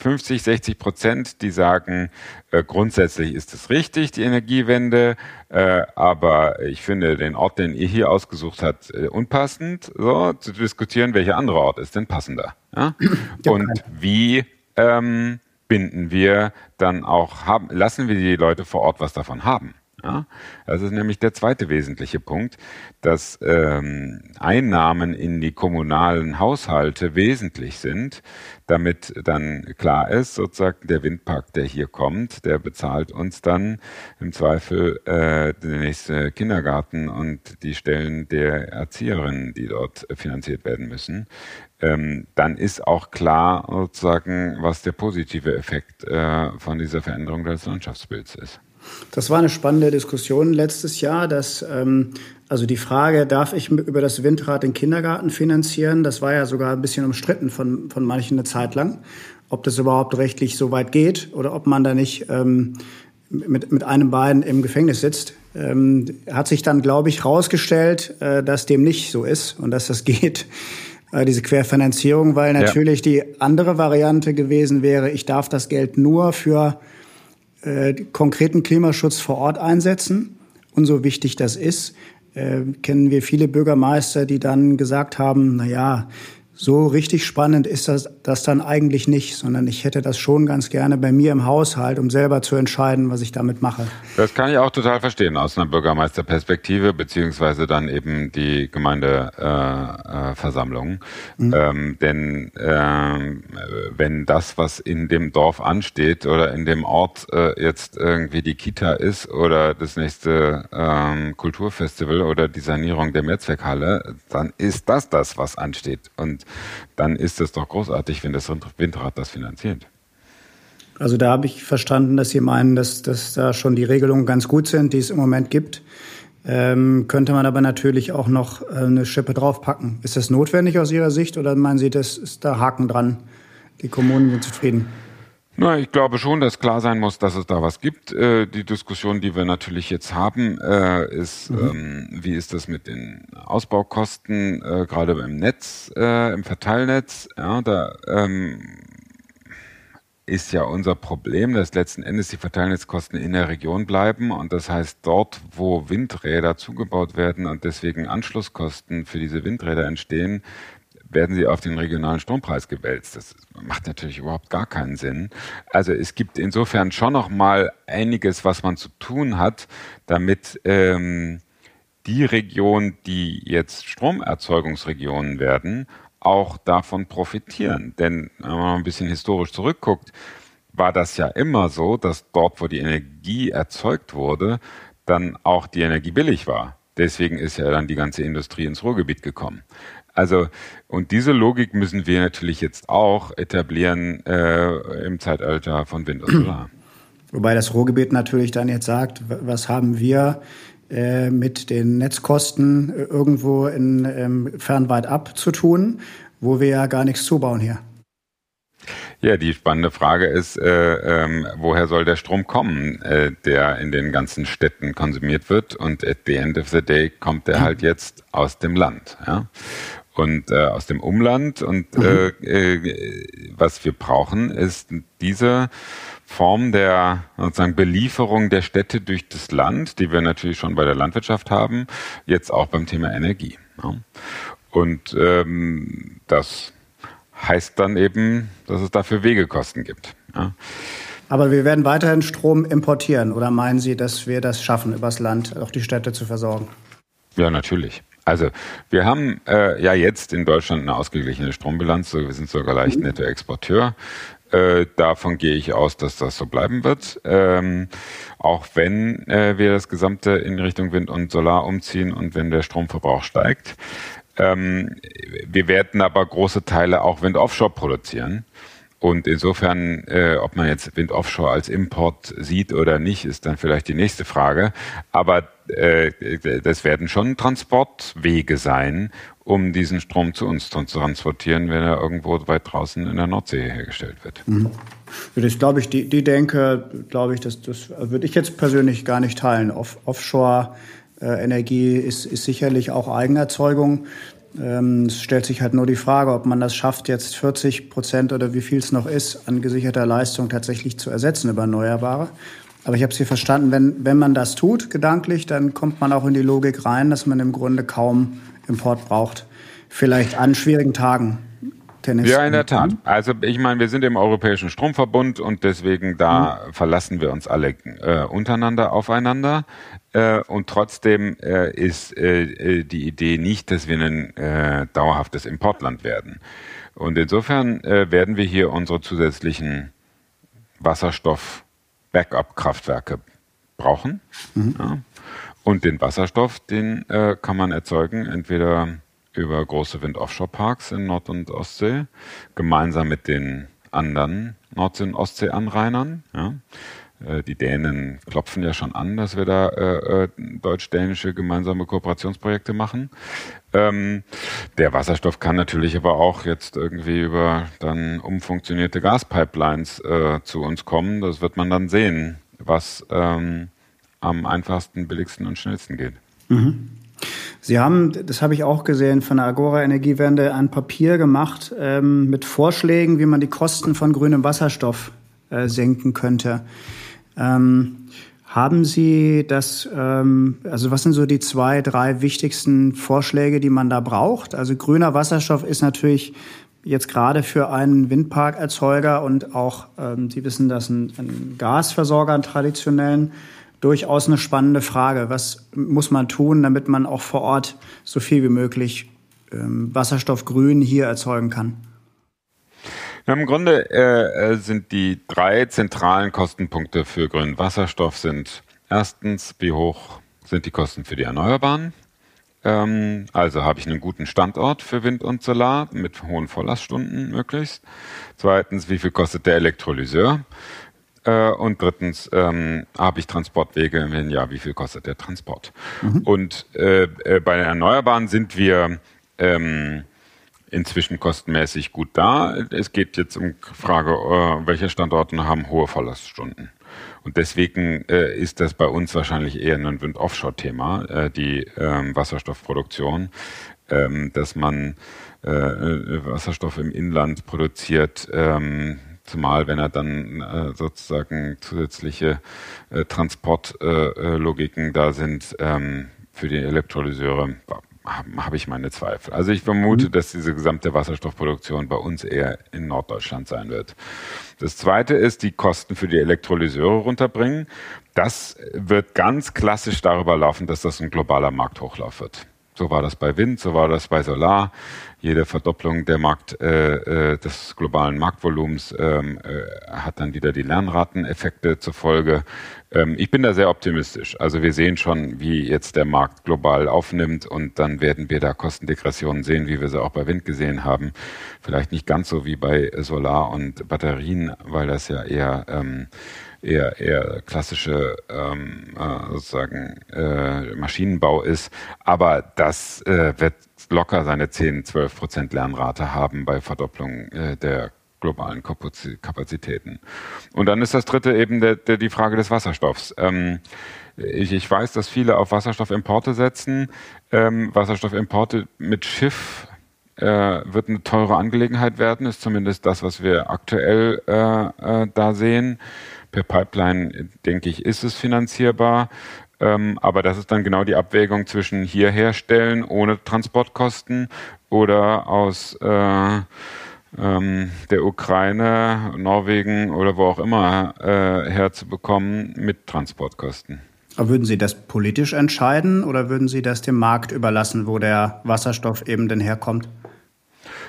50, 60 Prozent, die sagen, äh, grundsätzlich ist es richtig, die Energiewende, äh, aber ich finde den Ort, den ihr hier ausgesucht habt, äh, unpassend, so zu diskutieren, welcher andere Ort ist denn passender. Ja? [clears throat] Und wie ähm, binden wir dann auch, haben, lassen wir die Leute vor Ort was davon haben? Ja, das ist nämlich der zweite wesentliche Punkt, dass ähm, Einnahmen in die kommunalen Haushalte wesentlich sind, damit dann klar ist, sozusagen der Windpark, der hier kommt, der bezahlt uns dann im Zweifel äh, den nächsten Kindergarten und die Stellen der Erzieherinnen, die dort finanziert werden müssen. Ähm, dann ist auch klar sozusagen, was der positive Effekt äh, von dieser Veränderung des Landschaftsbilds ist. Das war eine spannende Diskussion letztes Jahr, dass ähm, also die Frage, darf ich über das Windrad den Kindergarten finanzieren? Das war ja sogar ein bisschen umstritten von, von manchen eine Zeit lang, ob das überhaupt rechtlich so weit geht oder ob man da nicht ähm, mit, mit einem Bein im Gefängnis sitzt. Ähm, hat sich dann, glaube ich, herausgestellt, äh, dass dem nicht so ist und dass das [laughs] geht, äh, diese Querfinanzierung, weil natürlich ja. die andere Variante gewesen wäre, ich darf das Geld nur für äh, konkreten Klimaschutz vor Ort einsetzen. Und so wichtig das ist, äh, kennen wir viele Bürgermeister, die dann gesagt haben, na ja, so richtig spannend ist das, das dann eigentlich nicht, sondern ich hätte das schon ganz gerne bei mir im Haushalt, um selber zu entscheiden, was ich damit mache. Das kann ich auch total verstehen aus einer Bürgermeisterperspektive, beziehungsweise dann eben die Gemeindeversammlung. Äh, äh, mhm. ähm, denn äh, wenn das, was in dem Dorf ansteht oder in dem Ort äh, jetzt irgendwie die Kita ist oder das nächste ähm, Kulturfestival oder die Sanierung der Mehrzweckhalle, dann ist das das, was ansteht. Und dann ist es doch großartig, wenn das Windrad das finanziert. Also da habe ich verstanden, dass Sie meinen, dass, dass da schon die Regelungen ganz gut sind, die es im Moment gibt. Ähm, könnte man aber natürlich auch noch äh, eine Schippe draufpacken. Ist das notwendig aus Ihrer Sicht oder meinen Sie, das ist da Haken dran? Die Kommunen sind zufrieden? Na, ich glaube schon, dass klar sein muss, dass es da was gibt. Äh, die Diskussion, die wir natürlich jetzt haben, äh, ist, mhm. ähm, wie ist das mit den Ausbaukosten, äh, gerade beim Netz, äh, im Verteilnetz. Ja, da ähm, ist ja unser Problem, dass letzten Endes die Verteilnetzkosten in der Region bleiben und das heißt dort, wo Windräder zugebaut werden und deswegen Anschlusskosten für diese Windräder entstehen, werden sie auf den regionalen Strompreis gewälzt. Das macht natürlich überhaupt gar keinen Sinn. Also es gibt insofern schon noch mal einiges, was man zu tun hat, damit ähm, die Regionen, die jetzt Stromerzeugungsregionen werden, auch davon profitieren. Denn wenn man ein bisschen historisch zurückguckt, war das ja immer so, dass dort, wo die Energie erzeugt wurde, dann auch die Energie billig war. Deswegen ist ja dann die ganze Industrie ins Ruhrgebiet gekommen. Also, und diese Logik müssen wir natürlich jetzt auch etablieren äh, im Zeitalter von Wind und Solar. Wobei das Ruhrgebiet natürlich dann jetzt sagt, was haben wir äh, mit den Netzkosten irgendwo in ähm, fernweit ab zu tun, wo wir ja gar nichts zubauen hier. Ja, die spannende Frage ist, äh, ähm, woher soll der Strom kommen, äh, der in den ganzen Städten konsumiert wird? Und at the end of the day kommt der halt jetzt aus dem Land. Ja? Und äh, aus dem Umland. Und mhm. äh, äh, was wir brauchen, ist diese Form der sozusagen Belieferung der Städte durch das Land, die wir natürlich schon bei der Landwirtschaft haben, jetzt auch beim Thema Energie. Ja. Und ähm, das heißt dann eben, dass es dafür Wegekosten gibt. Ja. Aber wir werden weiterhin Strom importieren oder meinen Sie, dass wir das schaffen, übers Land auch die Städte zu versorgen? Ja, natürlich. Also wir haben äh, ja jetzt in Deutschland eine ausgeglichene Strombilanz. Wir sind sogar leicht mhm. Nettoexporteur. Äh, davon gehe ich aus, dass das so bleiben wird. Ähm, auch wenn äh, wir das Gesamte in Richtung Wind und Solar umziehen und wenn der Stromverbrauch steigt. Ähm, wir werden aber große Teile auch Wind-Offshore produzieren. Und insofern, äh, ob man jetzt Wind Offshore als Import sieht oder nicht, ist dann vielleicht die nächste Frage. Aber äh, das werden schon Transportwege sein, um diesen Strom zu uns zu transportieren, wenn er irgendwo weit draußen in der Nordsee hergestellt wird. Mhm. Das glaube ich, die, die denke, glaube ich, das, das würde ich jetzt persönlich gar nicht teilen. Off, Offshore-Energie ist, ist sicherlich auch Eigenerzeugung. Ähm, es stellt sich halt nur die Frage, ob man das schafft, jetzt 40 Prozent oder wie viel es noch ist, an gesicherter Leistung tatsächlich zu ersetzen über Erneuerbare. Aber ich habe es hier verstanden, wenn, wenn man das tut, gedanklich, dann kommt man auch in die Logik rein, dass man im Grunde kaum Import braucht. Vielleicht an schwierigen Tagen. Tennis ja, in der Tat. Also ich meine, wir sind im Europäischen Stromverbund und deswegen da mhm. verlassen wir uns alle äh, untereinander aufeinander. Äh, und trotzdem äh, ist äh, äh, die Idee nicht, dass wir ein äh, dauerhaftes Importland werden. Und insofern werden wir hier unsere zusätzlichen Wasserstoff-Backup-Kraftwerke brauchen. Mhm. Ja. Und den Wasserstoff, den kann man erzeugen, entweder über große Wind-Offshore-Parks in Nord- und Ostsee, gemeinsam mit den anderen Nordsee- und Ostsee-Anrainern. Ja. Äh, die Dänen klopfen ja schon an, dass wir da äh, äh, deutsch-dänische gemeinsame Kooperationsprojekte machen. Ähm, der Wasserstoff kann natürlich aber auch jetzt irgendwie über dann umfunktionierte Gaspipelines äh, zu uns kommen. Das wird man dann sehen, was ähm, am einfachsten, billigsten und schnellsten geht. Mhm. Sie haben, das habe ich auch gesehen, von der Agora Energiewende ein Papier gemacht ähm, mit Vorschlägen, wie man die Kosten von grünem Wasserstoff äh, senken könnte. Ähm, Haben Sie das, ähm, also was sind so die zwei, drei wichtigsten Vorschläge, die man da braucht? Also grüner Wasserstoff ist natürlich jetzt gerade für einen Windparkerzeuger und auch, ähm, Sie wissen das, ein, ein Gasversorger, einen traditionellen, durchaus eine spannende Frage. Was muss man tun, damit man auch vor Ort so viel wie möglich ähm, Wasserstoff grün hier erzeugen kann? Im Grunde äh, äh, sind die drei zentralen Kostenpunkte für grünen Wasserstoff sind erstens, wie hoch sind die Kosten für die Erneuerbaren? Ähm, also habe ich einen guten Standort für Wind und Solar mit hohen Volllaststunden möglichst. Zweitens, wie viel kostet der Elektrolyseur? Äh, und drittens, ähm, habe ich Transportwege? Wenn ja, wie viel kostet der Transport? Mhm. Und äh, äh, bei den Erneuerbaren sind wir ähm, inzwischen kostenmäßig gut da. Es geht jetzt um Frage, äh, welche Standorte haben hohe Volllaststunden. Und deswegen äh, ist das bei uns wahrscheinlich eher ein Wind-Offshore-Thema, äh, die ähm, Wasserstoffproduktion, ähm, dass man äh, äh Wasserstoff im Inland produziert, ähm, zumal wenn er dann äh, sozusagen zusätzliche äh, Transportlogiken äh, da sind ähm, für die Elektrolyseure habe ich meine Zweifel. Also ich vermute, mhm. dass diese gesamte Wasserstoffproduktion bei uns eher in Norddeutschland sein wird. Das Zweite ist, die Kosten für die Elektrolyseure runterbringen. Das wird ganz klassisch darüber laufen, dass das ein globaler Markthochlauf wird. So war das bei Wind, so war das bei Solar. Jede Verdopplung der Markt, äh, äh des globalen Marktvolumens ähm, äh, hat dann wieder die Lernrateneffekte zur Folge. Ähm, ich bin da sehr optimistisch. Also wir sehen schon, wie jetzt der Markt global aufnimmt und dann werden wir da Kostendegressionen sehen, wie wir sie auch bei Wind gesehen haben. Vielleicht nicht ganz so wie bei Solar und Batterien, weil das ja eher ähm, eher, eher klassische ähm, äh, sozusagen äh, Maschinenbau ist. Aber das äh, wird locker seine 10, 12 Prozent Lernrate haben bei Verdopplung äh, der globalen Kapazitäten. Und dann ist das dritte eben der, der, die Frage des Wasserstoffs. Ähm, ich, ich, weiß, dass viele auf Wasserstoffimporte setzen. Ähm, Wasserstoffimporte mit Schiff äh, wird eine teure Angelegenheit werden, ist zumindest das, was wir aktuell äh, äh, da sehen. Per Pipeline, denke ich, ist es finanzierbar. Ähm, aber das ist dann genau die Abwägung zwischen hier herstellen ohne Transportkosten oder aus äh, ähm, der Ukraine, Norwegen oder wo auch immer äh, herzubekommen mit Transportkosten. Aber würden Sie das politisch entscheiden oder würden Sie das dem Markt überlassen, wo der Wasserstoff eben denn herkommt?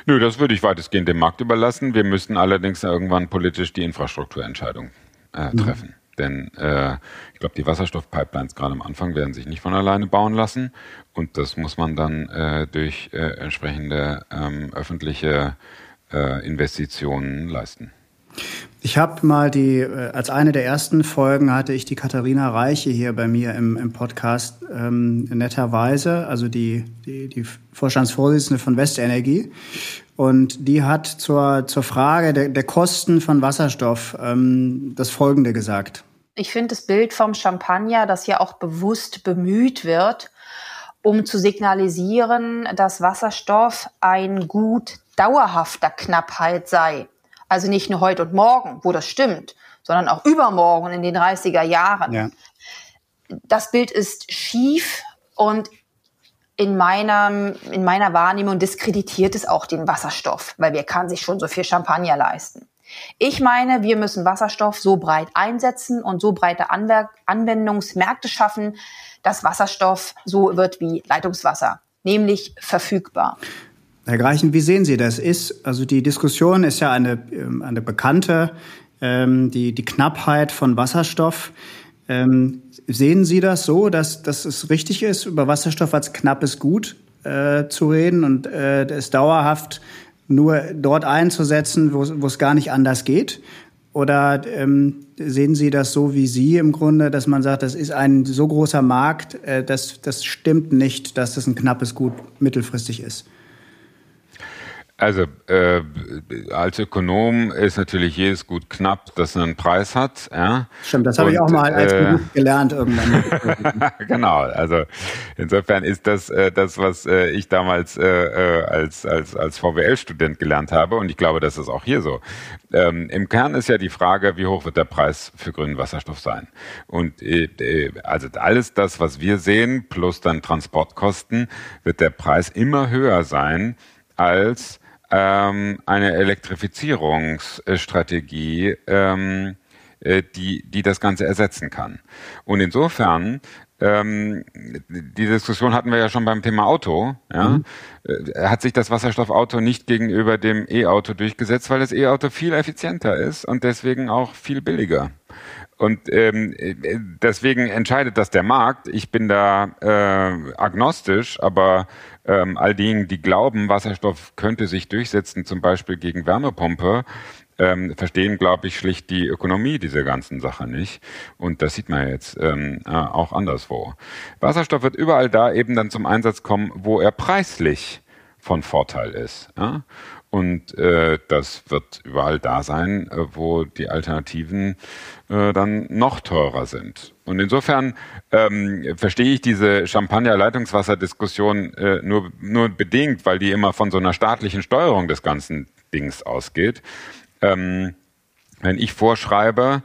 Nö, das würde ich weitestgehend dem Markt überlassen. Wir müssten allerdings irgendwann politisch die Infrastrukturentscheidung äh, mhm. treffen. Mhm. Denn äh, ich glaube, die Wasserstoffpipelines gerade am Anfang werden sich nicht von alleine bauen lassen. Und das muss man dann äh, durch äh, entsprechende ähm, öffentliche äh, Investitionen leisten. Ich habe mal die, äh, als eine der ersten Folgen hatte ich die Katharina Reiche hier bei mir im, im Podcast ähm, netterweise, also die, die, die Vorstandsvorsitzende von Westenergie. Und die hat zur, zur Frage der, der Kosten von Wasserstoff ähm, das Folgende gesagt. Ich finde das Bild vom Champagner, das ja auch bewusst bemüht wird, um zu signalisieren, dass Wasserstoff ein Gut dauerhafter Knappheit sei. Also nicht nur heute und morgen, wo das stimmt, sondern auch übermorgen in den 30er Jahren. Ja. Das Bild ist schief und in meiner, in meiner Wahrnehmung diskreditiert es auch den Wasserstoff, weil wer kann sich schon so viel Champagner leisten? Ich meine, wir müssen Wasserstoff so breit einsetzen und so breite Anwendungsmärkte schaffen, dass Wasserstoff so wird wie Leitungswasser, nämlich verfügbar. Herr Greichen, wie sehen Sie das? Ist, also die Diskussion ist ja eine, ähm, eine bekannte, ähm, die, die Knappheit von Wasserstoff. Ähm, sehen Sie das so, dass, dass es richtig ist, über Wasserstoff als knappes Gut äh, zu reden und äh, es dauerhaft nur dort einzusetzen, wo, es gar nicht anders geht? Oder ähm, sehen Sie das so wie Sie im Grunde, dass man sagt, das ist ein so großer Markt, äh, das, das stimmt nicht, dass das ein knappes Gut mittelfristig ist? Also äh, als Ökonom ist natürlich jedes Gut knapp, das einen Preis hat. Ja? Stimmt, das habe ich auch mal als äh, gelernt irgendwann. [laughs] genau, also insofern ist das äh, das, was äh, ich damals äh, äh als, als, als VWL-Student gelernt habe und ich glaube, das ist auch hier so. Ähm, Im Kern ist ja die Frage, wie hoch wird der Preis für grünen Wasserstoff sein? Und äh, äh also alles das, was wir sehen, plus dann Transportkosten, wird der Preis immer höher sein als ähm, eine Elektrifizierungsstrategie, ähm, äh, die, die das Ganze ersetzen kann. Und insofern ähm, die Diskussion hatten wir ja schon beim Thema Auto. Ja? Mhm. Äh, hat sich das Wasserstoffauto nicht gegenüber dem E-Auto durchgesetzt, weil das E-Auto viel effizienter ist und deswegen auch viel billiger. Und ähm, deswegen entscheidet das der Markt. Ich bin da äh, agnostisch, aber ähm, all diejenigen, die glauben, Wasserstoff könnte sich durchsetzen, zum Beispiel gegen Wärmepumpe, ähm, verstehen, glaube ich, schlicht die Ökonomie dieser ganzen Sache nicht. Und das sieht man jetzt ähm, äh, auch anderswo. Wasserstoff wird überall da eben dann zum Einsatz kommen, wo er preislich von Vorteil ist. Ja? Und äh, das wird überall da sein, äh, wo die Alternativen äh, dann noch teurer sind. Und insofern ähm, verstehe ich diese Champagner-Leitungswasser-Diskussion äh, nur, nur bedingt, weil die immer von so einer staatlichen Steuerung des ganzen Dings ausgeht. Ähm, wenn ich vorschreibe,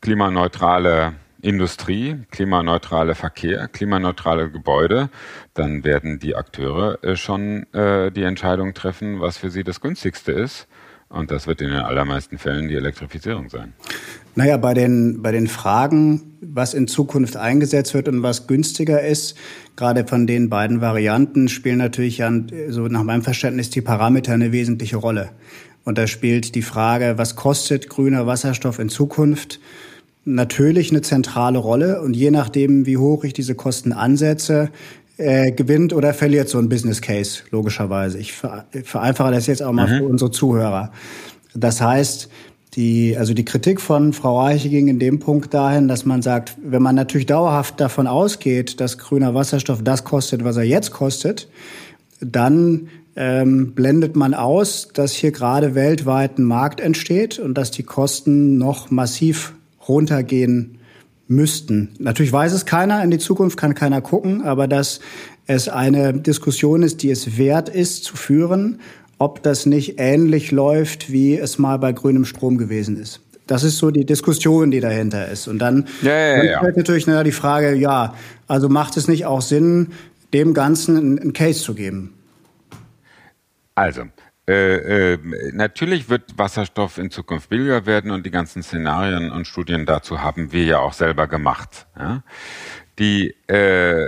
klimaneutrale Industrie, klimaneutrale Verkehr, klimaneutrale Gebäude, dann werden die Akteure äh, schon äh, die Entscheidung treffen, was für sie das günstigste ist. Und das wird in den allermeisten Fällen die Elektrifizierung sein. Naja, bei den, bei den Fragen, was in Zukunft eingesetzt wird und was günstiger ist, gerade von den beiden Varianten spielen natürlich ja, so nach meinem Verständnis die Parameter eine wesentliche Rolle. Und da spielt die Frage, was kostet grüner Wasserstoff in Zukunft? Natürlich eine zentrale Rolle und je nachdem, wie hoch ich diese Kosten ansetze, äh, gewinnt oder verliert so ein Business Case, logischerweise. Ich vereinfache das jetzt auch mal mhm. für unsere Zuhörer. Das heißt, die, also die Kritik von Frau Reiche ging in dem Punkt dahin, dass man sagt, wenn man natürlich dauerhaft davon ausgeht, dass grüner Wasserstoff das kostet, was er jetzt kostet, dann ähm, blendet man aus, dass hier gerade weltweit ein Markt entsteht und dass die Kosten noch massiv runtergehen müssten. Natürlich weiß es keiner, in die Zukunft kann keiner gucken, aber dass es eine Diskussion ist, die es wert ist zu führen, ob das nicht ähnlich läuft, wie es mal bei grünem Strom gewesen ist. Das ist so die Diskussion, die dahinter ist. Und dann ja, ja, ja. stellt natürlich na, die Frage, ja, also macht es nicht auch Sinn, dem Ganzen einen Case zu geben? Also, äh, äh, natürlich wird Wasserstoff in Zukunft billiger werden und die ganzen Szenarien und Studien dazu haben wir ja auch selber gemacht. Ja? Die äh,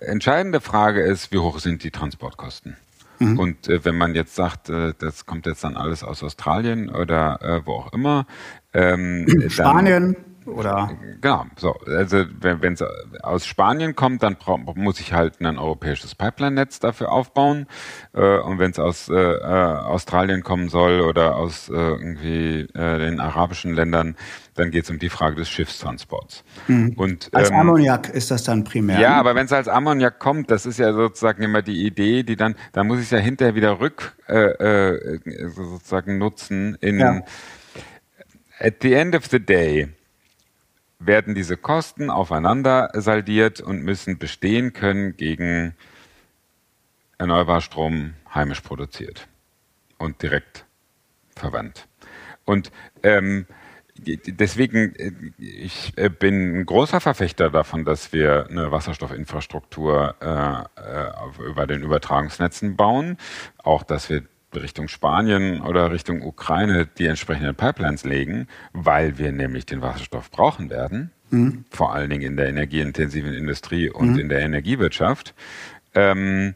entscheidende Frage ist, wie hoch sind die Transportkosten? Mhm. Und äh, wenn man jetzt sagt, äh, das kommt jetzt dann alles aus Australien oder äh, wo auch immer, ähm, Spanien. Dann, oder? Genau, so. Also wenn es aus Spanien kommt, dann muss ich halt ein europäisches Pipeline-Netz dafür aufbauen. Äh, und wenn es aus äh, äh, Australien kommen soll oder aus äh, irgendwie äh, den arabischen Ländern, dann geht es um die Frage des Schiffstransports. Mhm. Und, als ähm, Ammoniak ist das dann primär? Ja, aber wenn es als Ammoniak kommt, das ist ja sozusagen immer die Idee, die dann, da muss ich es ja hinterher wieder rück äh, sozusagen nutzen in ja. At the end of the day, werden diese Kosten aufeinander saldiert und müssen bestehen können gegen Erneuerbarstrom heimisch produziert und direkt verwandt. Und ähm, deswegen, äh, ich äh, bin ein großer Verfechter davon, dass wir eine Wasserstoffinfrastruktur äh, äh über den Übertragungsnetzen bauen, auch dass wir Richtung Spanien oder Richtung Ukraine die entsprechenden Pipelines legen, weil wir nämlich den Wasserstoff brauchen werden, mhm. vor allen Dingen in der energieintensiven Industrie und mhm. in der Energiewirtschaft. Ähm,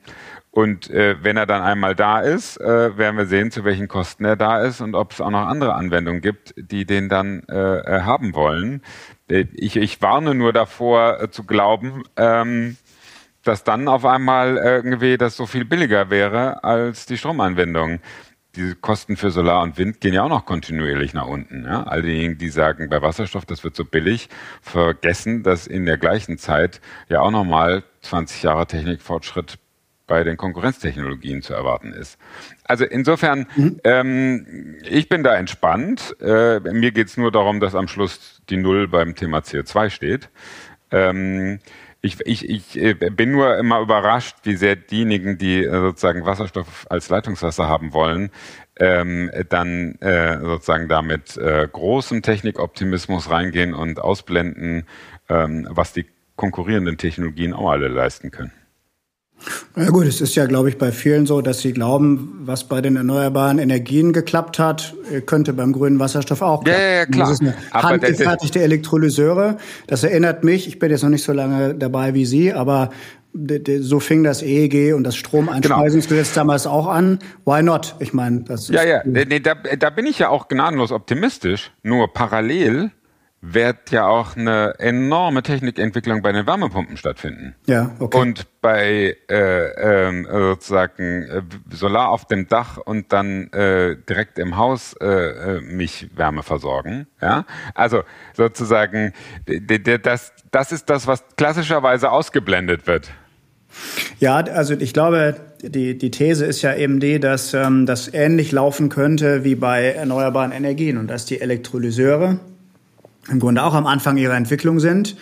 und äh, wenn er dann einmal da ist, äh, werden wir sehen, zu welchen Kosten er da ist und ob es auch noch andere Anwendungen gibt, die den dann äh, äh haben wollen. Äh, ich, ich warne nur davor äh, zu glauben, ähm, dass dann auf einmal irgendwie das so viel billiger wäre als die Stromanwendung. Die Kosten für Solar und Wind gehen ja auch noch kontinuierlich nach unten. Ja? All diejenigen, die sagen, bei Wasserstoff, das wird so billig, vergessen, dass in der gleichen Zeit ja auch nochmal 20 Jahre Technikfortschritt bei den Konkurrenztechnologien zu erwarten ist. Also insofern, mhm. ähm, ich bin da entspannt. Äh, mir geht's nur darum, dass am Schluss die Null beim Thema CO2 steht. Ähm, ich, ich, ich äh, bin nur immer überrascht, wie sehr diejenigen, die äh, sozusagen Wasserstoff als Leitungswasser haben wollen, ähm, dann äh, sozusagen damit äh, großem Technikoptimismus reingehen und ausblenden, ähm, was die konkurrierenden Technologien auch alle leisten können. Ja gut, es ist ja, glaube ich, bei vielen so, dass sie glauben, was bei den erneuerbaren Energien geklappt hat, könnte beim grünen Wasserstoff auch klappen. Ja, ja, klar. Das ist eine aber handgefertigte Elektrolyseure. Das erinnert mich, ich bin jetzt noch nicht so lange dabei wie Sie, aber so fing das EEG und das Stromeinspeisungsgesetz genau. damals auch an. Why not? Ich meine, das ist. Ja, ja, da, da bin ich ja auch gnadenlos optimistisch. Nur parallel wird ja auch eine enorme Technikentwicklung bei den Wärmepumpen stattfinden. Ja, okay. Und bei äh, äh, sozusagen äh, Solar auf dem Dach und dann äh, direkt im Haus äh, äh mich Wärme versorgen. Ja, also sozusagen das das ist das, was klassischerweise ausgeblendet wird. Ja, also ich glaube, die, die These ist ja eben die, dass ähm, das ähnlich laufen könnte wie bei erneuerbaren Energien und dass die Elektrolyseure im Grunde auch am Anfang ihrer Entwicklung sind,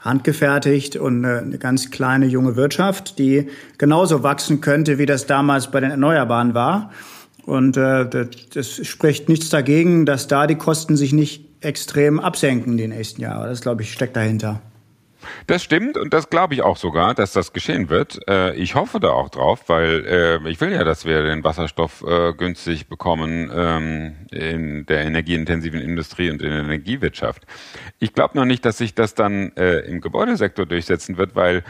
handgefertigt und eine ganz kleine junge Wirtschaft, die genauso wachsen könnte, wie das damals bei den Erneuerbaren war. Und äh, das spricht nichts dagegen, dass da die Kosten sich nicht extrem absenken die nächsten Jahre. Das, glaube ich, steckt dahinter. Das stimmt und das glaube ich auch sogar, dass das geschehen wird. Äh, ich hoffe da auch drauf, weil äh, ich will ja, dass wir den Wasserstoff äh, günstig bekommen ähm, in der energieintensiven Industrie und in der Energiewirtschaft. Ich glaube noch nicht, dass sich das dann äh, im Gebäudesektor durchsetzen wird, weil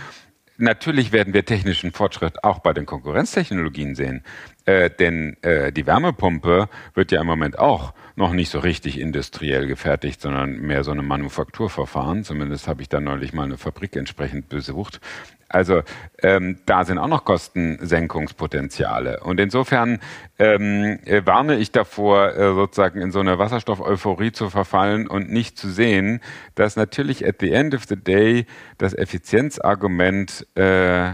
Natürlich werden wir technischen Fortschritt auch bei den Konkurrenztechnologien sehen, äh, denn äh, die Wärmepumpe wird ja im Moment auch noch nicht so richtig industriell gefertigt, sondern mehr so eine Manufakturverfahren. Zumindest habe ich da neulich mal eine Fabrik entsprechend besucht. Also ähm, da sind auch noch Kostensenkungspotenziale. Und insofern ähm, äh, warne ich davor, äh, sozusagen in so eine Wasserstoff-Euphorie zu verfallen und nicht zu sehen, dass natürlich at the end of the day das Effizienzargument äh,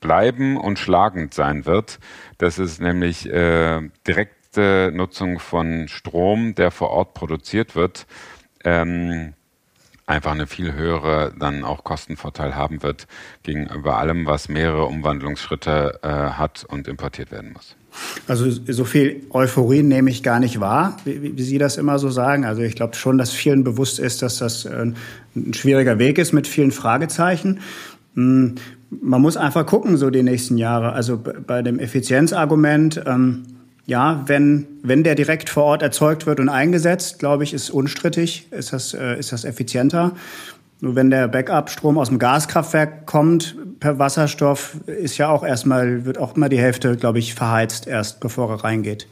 bleiben und schlagend sein wird. Das ist nämlich äh, direkte Nutzung von Strom, der vor Ort produziert wird. Ähm, einfach eine viel höhere dann auch Kostenvorteil haben wird gegenüber allem, was mehrere Umwandlungsschritte äh, hat und importiert werden muss. Also so viel Euphorie nehme ich gar nicht wahr, wie, wie Sie das immer so sagen. Also ich glaube schon, dass vielen bewusst ist, dass das äh, ein schwieriger Weg ist mit vielen Fragezeichen. Man muss einfach gucken, so die nächsten Jahre. Also bei dem Effizienzargument, ähm, ja, wenn, wenn der direkt vor Ort erzeugt wird und eingesetzt, glaube ich, ist unstrittig, ist das, äh, ist das effizienter. Nur wenn der Backup-Strom aus dem Gaskraftwerk kommt per Wasserstoff, ist ja auch erstmal, wird auch immer die Hälfte, glaube ich, verheizt erst, bevor er reingeht.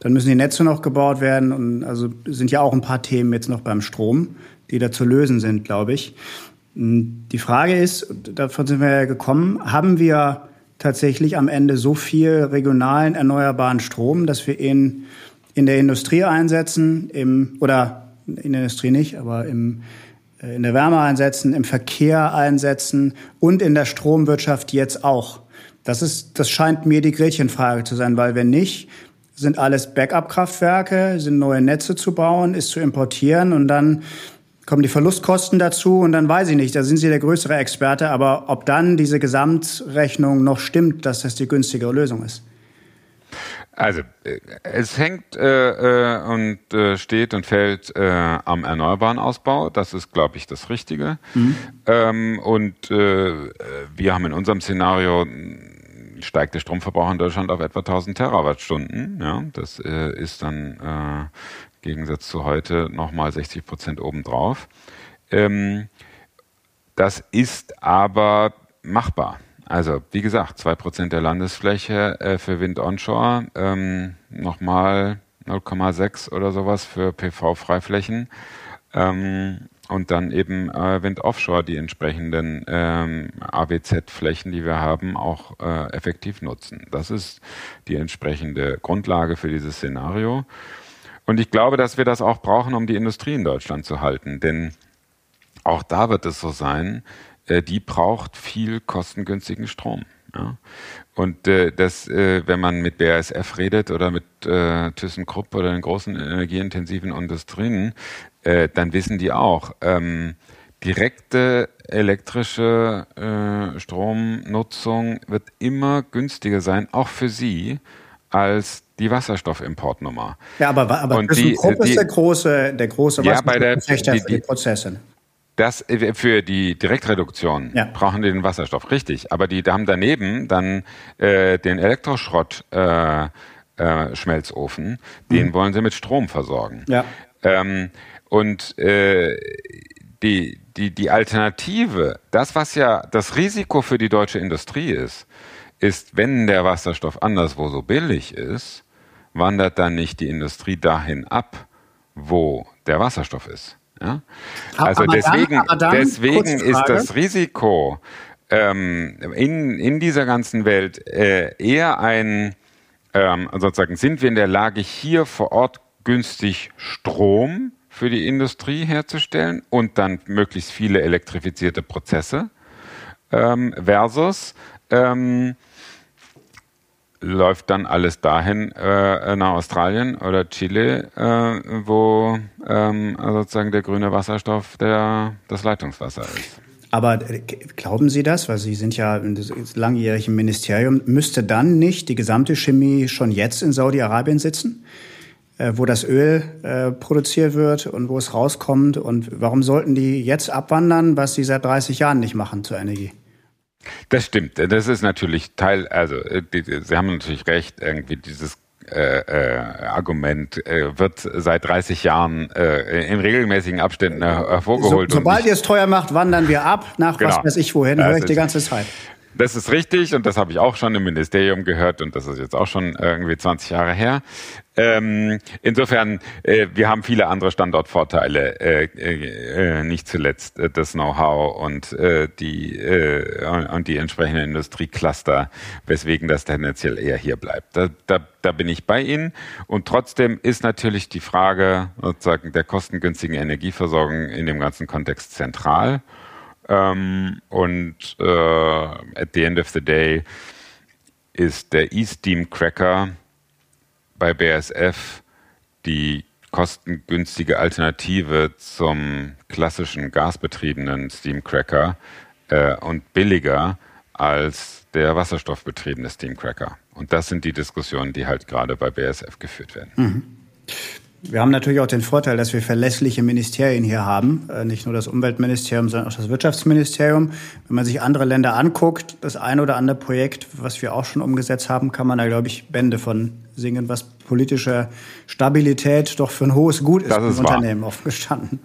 Dann müssen die Netze noch gebaut werden und also sind ja auch ein paar Themen jetzt noch beim Strom, die da zu lösen sind, glaube ich. Die Frage ist, davon sind wir ja gekommen, haben wir tatsächlich am Ende so viel regionalen erneuerbaren Strom, dass wir ihn in der Industrie einsetzen, im, oder in der Industrie nicht, aber im, äh, in der Wärme einsetzen, im Verkehr einsetzen und in der Stromwirtschaft jetzt auch. Das ist, das scheint mir die Gretchenfrage zu sein, weil wenn nicht, sind alles Backup-Kraftwerke, sind neue Netze zu bauen, ist zu importieren und dann kommen die Verlustkosten dazu und dann weiß ich nicht, da sind Sie der größere Experte, aber ob dann diese Gesamtrechnung noch stimmt, dass das die günstigere Lösung ist. Also äh, es hängt äh, äh, und äh, steht und fällt äh, am erneuerbaren Ausbau. Das ist, glaube ich, das Richtige. Mhm. Ähm, und äh, wir haben in unserem Szenario steigt der Stromverbrauch in Deutschland auf etwa 1000 Terawattstunden. Ja, das ist dann Gegensatz zu heute nochmal 60 Prozent obendrauf. Ähm, das ist aber machbar. Also, wie gesagt, 2 Prozent der Landesfläche äh, für Wind onshore, ähm, nochmal 0,6 oder sowas für PV-Freiflächen. Ähm, und dann eben äh, Wind Offshore die entsprechenden ähm, AWZ-Flächen, die wir haben, auch äh, effektiv nutzen. Das ist die entsprechende Grundlage für dieses Szenario. Und ich glaube, dass wir das auch brauchen, um die Industrie in Deutschland zu halten. Denn auch da wird es so sein, äh, die braucht viel kostengünstigen Strom. Ja? Und äh, das, äh, wenn man mit BASF redet oder mit äh, ThyssenKrupp oder den großen energieintensiven Industrien, äh, dann wissen die auch, ähm, direkte elektrische äh, Stromnutzung wird immer günstiger sein, auch für sie, als die Wasserstoffimportnummer. Ja, aber, aber und ThyssenKrupp die, ist der große, der große ja, bei der, die, für die Prozesse. Das äh, für die Direktreduktion ja. brauchen die den Wasserstoff, richtig. Aber die haben daneben dann äh, den Elektroschrott äh, äh, Schmelzofen, den mhm. wollen sie mit Strom versorgen. Ja. Ähm, und äh, die, die, die Alternative, das, was ja das Risiko für die deutsche Industrie ist, ist, wenn der Wasserstoff anderswo so billig ist, wandert dann nicht die Industrie dahin ab, wo der Wasserstoff ist. Ja? Also aber deswegen, dann, dann, deswegen ist das Risiko ähm, in, in dieser ganzen Welt äh, eher ein, ähm, sozusagen, sind wir in der Lage, hier vor Ort günstig Strom für die Industrie herzustellen und dann möglichst viele elektrifizierte Prozesse ähm, versus ähm, läuft dann alles dahin äh, nach Australien oder Chile, äh, wo ähm, sozusagen der grüne Wasserstoff der, das Leitungswasser ist. Aber äh, glauben Sie das, weil Sie sind ja im langjährigen Ministerium, müsste dann nicht die gesamte Chemie schon jetzt in Saudi-Arabien sitzen? Äh, wo das Öl äh, produziert wird und wo es rauskommt. Und warum sollten die jetzt abwandern, was sie seit 30 Jahren nicht machen zur Energie? Das stimmt. Das ist natürlich Teil, also äh, Sie haben natürlich recht, irgendwie dieses äh, äh, Argument äh, wird seit 30 Jahren äh, in regelmäßigen Abständen hervorgeholt. So, sobald ihr es teuer macht, wandern wir ab nach genau. was weiß ich wohin, höre ich die ganze Zeit. Das ist richtig und das habe ich auch schon im Ministerium gehört und das ist jetzt auch schon irgendwie 20 Jahre her. Ähm, insofern, äh, wir haben viele andere Standortvorteile, äh, äh, nicht zuletzt äh, das Know-how und äh, die äh, und die entsprechenden Industriecluster, weswegen das tendenziell eher hier bleibt. Da, da, da bin ich bei Ihnen. Und trotzdem ist natürlich die Frage sozusagen der kostengünstigen Energieversorgung in dem ganzen Kontext zentral. Ähm, und äh, at the end of the day ist der E-Steam Cracker bei BASF die kostengünstige Alternative zum klassischen gasbetriebenen Steamcracker äh, und billiger als der wasserstoffbetriebene Steamcracker. Und das sind die Diskussionen, die halt gerade bei BASF geführt werden. Mhm. Wir haben natürlich auch den Vorteil, dass wir verlässliche Ministerien hier haben. Äh, nicht nur das Umweltministerium, sondern auch das Wirtschaftsministerium. Wenn man sich andere Länder anguckt, das ein oder andere Projekt, was wir auch schon umgesetzt haben, kann man da, glaube ich, Bände von singen, was politische Stabilität doch für ein hohes Gut ist, ist im Unternehmen offen gestanden.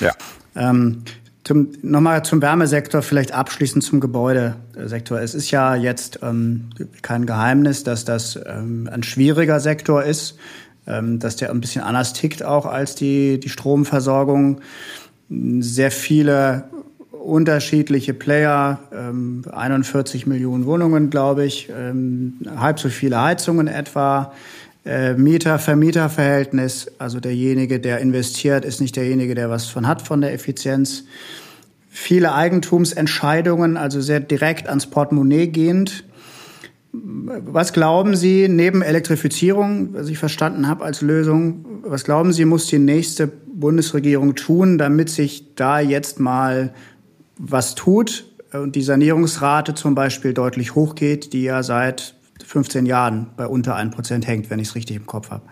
Ja. Ähm, zum, nochmal zum Wärmesektor, vielleicht abschließend zum Gebäudesektor. Es ist ja jetzt ähm, kein Geheimnis, dass das ähm, ein schwieriger Sektor ist dass der ein bisschen anders tickt auch als die, die Stromversorgung. Sehr viele unterschiedliche Player, ähm, 41 Millionen Wohnungen, glaube ich, ähm, halb so viele Heizungen etwa. Äh, Mieter-Vermieter-Verhältnis, also derjenige, der investiert, ist nicht derjenige, der was von hat von der Effizienz. Viele Eigentumsentscheidungen, also sehr direkt ans Portemonnaie gehend. Was glauben Sie, neben Elektrifizierung, was ich verstanden habe als Lösung, was glauben Sie, muss die nächste Bundesregierung tun, damit sich da jetzt mal was tut und die Sanierungsrate zum Beispiel deutlich hochgeht, die ja seit 15 Jahren bei unter 1 Prozent hängt, wenn ich es richtig im Kopf habe?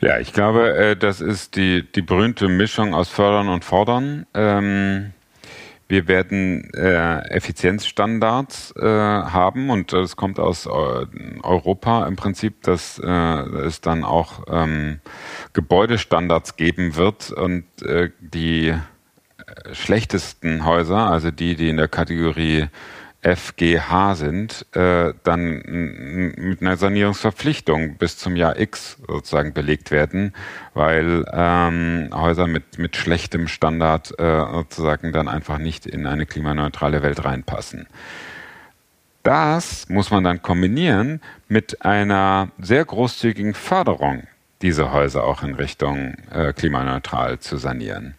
Ja, ich glaube, äh, das ist die, die berühmte Mischung aus Fördern und Fordern. Ähm wir werden äh, Effizienzstandards äh, haben und es kommt aus äh, Europa im Prinzip, dass äh, es dann auch ähm, Gebäudestandards geben wird und äh, die äh, schlechtesten Häuser, also die, die in der Kategorie FGH sind, äh, dann mit einer Sanierungsverpflichtung bis zum Jahr X sozusagen belegt werden, weil ähm, Häuser mit, mit schlechtem Standard äh, sozusagen dann einfach nicht in eine klimaneutrale Welt reinpassen. Das muss man dann kombinieren mit einer sehr großzügigen Förderung, diese Häuser auch in Richtung äh, klimaneutral zu sanieren.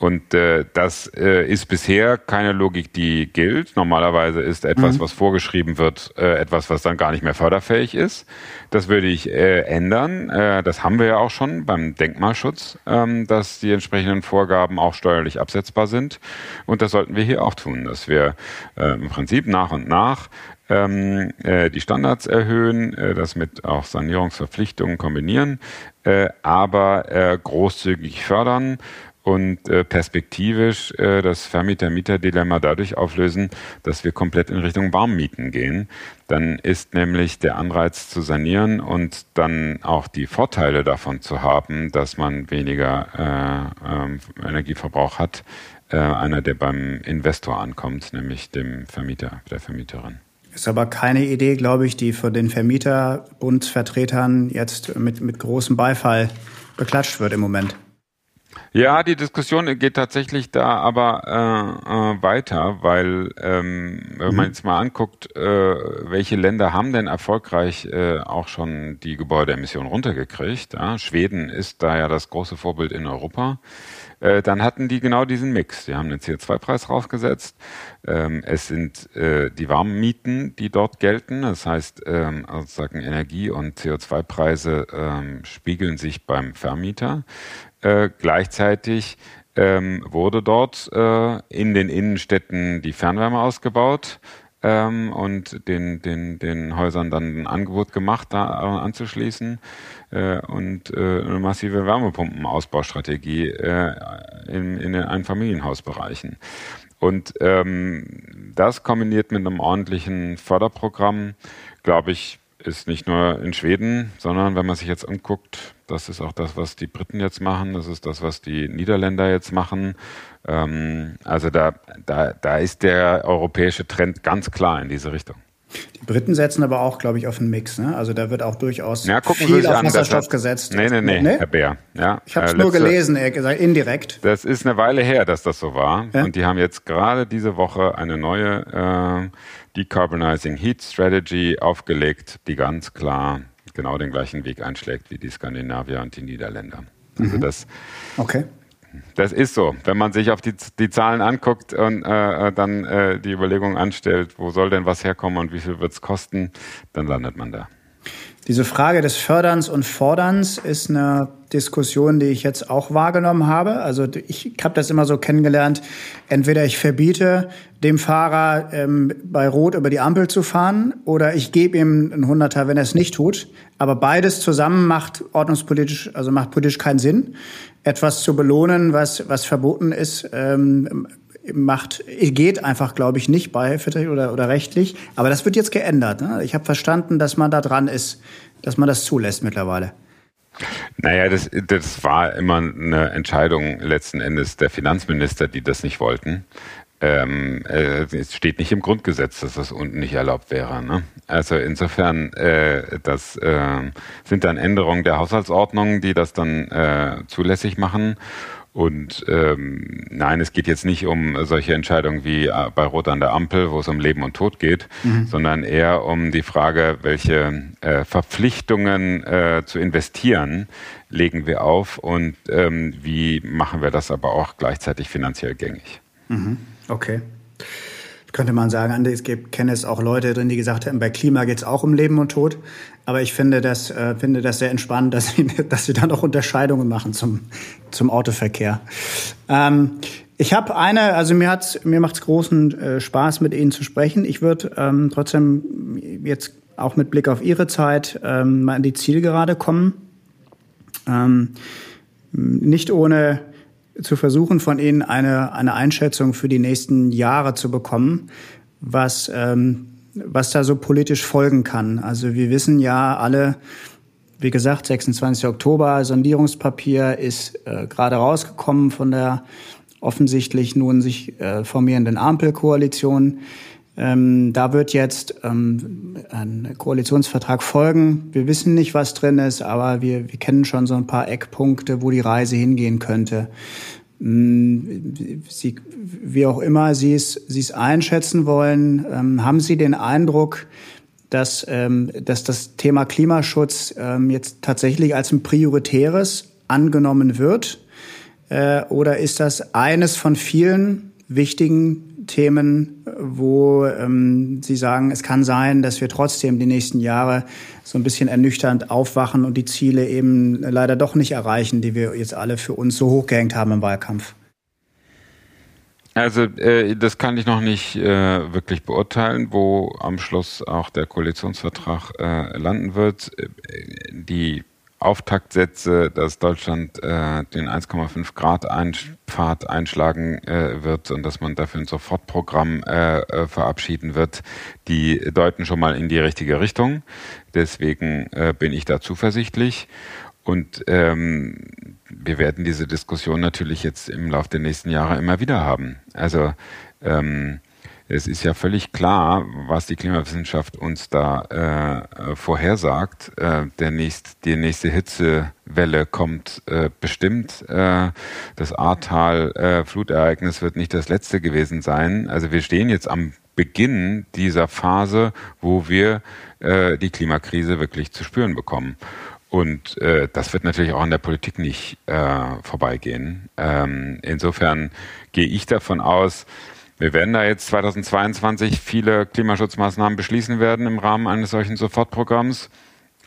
Und äh, das äh, ist bisher keine Logik, die gilt. Normalerweise ist etwas, mhm. was vorgeschrieben wird, äh, etwas, was dann gar nicht mehr förderfähig ist. Das würde ich äh, ändern. Äh, das haben wir ja auch schon beim Denkmalschutz, ähm, dass die entsprechenden Vorgaben auch steuerlich absetzbar sind. Und das sollten wir hier auch tun, dass wir äh, im Prinzip nach und nach ähm, äh, die Standards erhöhen, äh, das mit auch Sanierungsverpflichtungen kombinieren, äh, aber äh, großzügig fördern und äh, perspektivisch äh, das Vermieter-Mieter-Dilemma dadurch auflösen, dass wir komplett in Richtung Warmmieten gehen. Dann ist nämlich der Anreiz zu sanieren und dann auch die Vorteile davon zu haben, dass man weniger äh, äh, Energieverbrauch hat, einer, der beim Investor ankommt, nämlich dem Vermieter, der Vermieterin. Ist aber keine Idee, glaube ich, die von den Vermieterbundsvertretern jetzt mit, mit großem Beifall beklatscht wird im Moment. Ja, die Diskussion geht tatsächlich da aber äh, äh, weiter, weil ähm, wenn man mhm. jetzt mal anguckt, äh, welche Länder haben denn erfolgreich äh, auch schon die Gebäudeemissionen runtergekriegt. Ja? Schweden ist da ja das große Vorbild in Europa. Äh, dann hatten die genau diesen Mix. Die haben den CO2-Preis draufgesetzt. Ähm, es sind äh, die Warmmieten, die dort gelten. Das heißt, ähm, sozusagen Energie- und CO2-Preise ähm, spiegeln sich beim Vermieter. Äh, gleichzeitig ähm, wurde dort äh, in den Innenstädten die Fernwärme ausgebaut ähm, und den, den, den Häusern dann ein Angebot gemacht, da anzuschließen äh, und äh, eine massive Wärmepumpenausbaustrategie äh, in, in den Einfamilienhausbereichen. Und ähm, das kombiniert mit einem ordentlichen Förderprogramm, glaube ich, ist nicht nur in Schweden, sondern wenn man sich jetzt anguckt, das ist auch das, was die Briten jetzt machen, das ist das, was die Niederländer jetzt machen. Ähm, also da, da, da ist der europäische Trend ganz klar in diese Richtung. Die Briten setzen aber auch, glaube ich, auf einen Mix. Ne? Also da wird auch durchaus ja, viel auf an, Wasserstoff gesetzt. Nee, nee, nee, nee, Herr Bär. Ja, ich habe es äh, nur gelesen, gesagt, indirekt. Das ist eine Weile her, dass das so war. Ja? Und die haben jetzt gerade diese Woche eine neue äh, Decarbonizing Heat Strategy aufgelegt, die ganz klar genau den gleichen Weg einschlägt wie die Skandinavier und die Niederländer. Also mhm. das, okay. das ist so. Wenn man sich auf die, die Zahlen anguckt und äh, dann äh, die Überlegung anstellt, wo soll denn was herkommen und wie viel wird es kosten, dann landet man da. Diese Frage des Förderns und Forderns ist eine Diskussion, die ich jetzt auch wahrgenommen habe. Also ich habe das immer so kennengelernt, entweder ich verbiete dem Fahrer ähm, bei Rot über die Ampel zu fahren oder ich gebe ihm einen Hunderter, wenn er es nicht tut. Aber beides zusammen macht ordnungspolitisch, also macht politisch keinen Sinn. Etwas zu belohnen, was, was verboten ist, ähm, macht, geht einfach, glaube ich, nicht beihilflich oder, oder rechtlich. Aber das wird jetzt geändert. Ne? Ich habe verstanden, dass man da dran ist, dass man das zulässt mittlerweile. Naja, das, das war immer eine Entscheidung letzten Endes der Finanzminister, die das nicht wollten. Ähm, äh, es steht nicht im Grundgesetz, dass das unten nicht erlaubt wäre. Ne? Also insofern, äh, das äh, sind dann Änderungen der Haushaltsordnung, die das dann äh, zulässig machen. Und ähm, nein, es geht jetzt nicht um solche Entscheidungen wie äh, bei Rot an der Ampel, wo es um Leben und Tod geht, mhm. sondern eher um die Frage, welche äh, Verpflichtungen äh, zu investieren legen wir auf und ähm, wie machen wir das aber auch gleichzeitig finanziell gängig. Mhm. Okay könnte man sagen, es gibt, kenne es auch Leute drin, die gesagt haben, bei Klima geht es auch um Leben und Tod. Aber ich finde das, äh, finde das sehr entspannt, dass sie, [laughs] dass sie dann auch Unterscheidungen machen zum, zum Autoverkehr. Ähm, ich habe eine, also mir hat's, mir macht's großen äh, Spaß, mit Ihnen zu sprechen. Ich würde ähm, trotzdem jetzt auch mit Blick auf Ihre Zeit ähm, mal in die Zielgerade kommen. Ähm, nicht ohne zu versuchen, von Ihnen eine, eine Einschätzung für die nächsten Jahre zu bekommen, was, ähm, was da so politisch folgen kann. Also wir wissen ja alle, wie gesagt, 26. Oktober, Sondierungspapier ist äh, gerade rausgekommen von der offensichtlich nun sich äh, formierenden Ampelkoalition. Ähm, da wird jetzt ähm, ein Koalitionsvertrag folgen. Wir wissen nicht, was drin ist, aber wir, wir kennen schon so ein paar Eckpunkte, wo die Reise hingehen könnte. Mm, Sie, wie auch immer Sie es, Sie es einschätzen wollen, ähm, haben Sie den Eindruck, dass, ähm, dass das Thema Klimaschutz ähm, jetzt tatsächlich als ein prioritäres angenommen wird? Äh, oder ist das eines von vielen wichtigen Themen, wo ähm, Sie sagen, es kann sein, dass wir trotzdem die nächsten Jahre so ein bisschen ernüchternd aufwachen und die Ziele eben leider doch nicht erreichen, die wir jetzt alle für uns so hochgehängt haben im Wahlkampf? Also äh, das kann ich noch nicht äh, wirklich beurteilen, wo am Schluss auch der Koalitionsvertrag äh, landen wird. Äh, die Auftaktsätze, dass Deutschland äh, den 1,5 Grad Pfad einschlagen äh, wird und dass man dafür ein Sofortprogramm äh, äh, verabschieden wird, die deuten schon mal in die richtige Richtung. Deswegen äh, bin ich da zuversichtlich. Und ähm, wir werden diese Diskussion natürlich jetzt im Laufe der nächsten Jahre immer wieder haben. Also ähm, es ist ja völlig klar, was die Klimawissenschaft uns da äh, vorhersagt. Äh, der nächst, die nächste Hitzewelle kommt äh, bestimmt. Äh, das Ahrtal-Flutereignis äh, wird nicht das letzte gewesen sein. Also wir stehen jetzt am Beginn dieser Phase, wo wir äh, die Klimakrise wirklich zu spüren bekommen. Und äh, das wird natürlich auch an der Politik nicht äh, vorbeigehen. Ähm, insofern gehe ich davon aus, wir werden da jetzt 2022 viele Klimaschutzmaßnahmen beschließen werden im Rahmen eines solchen Sofortprogramms.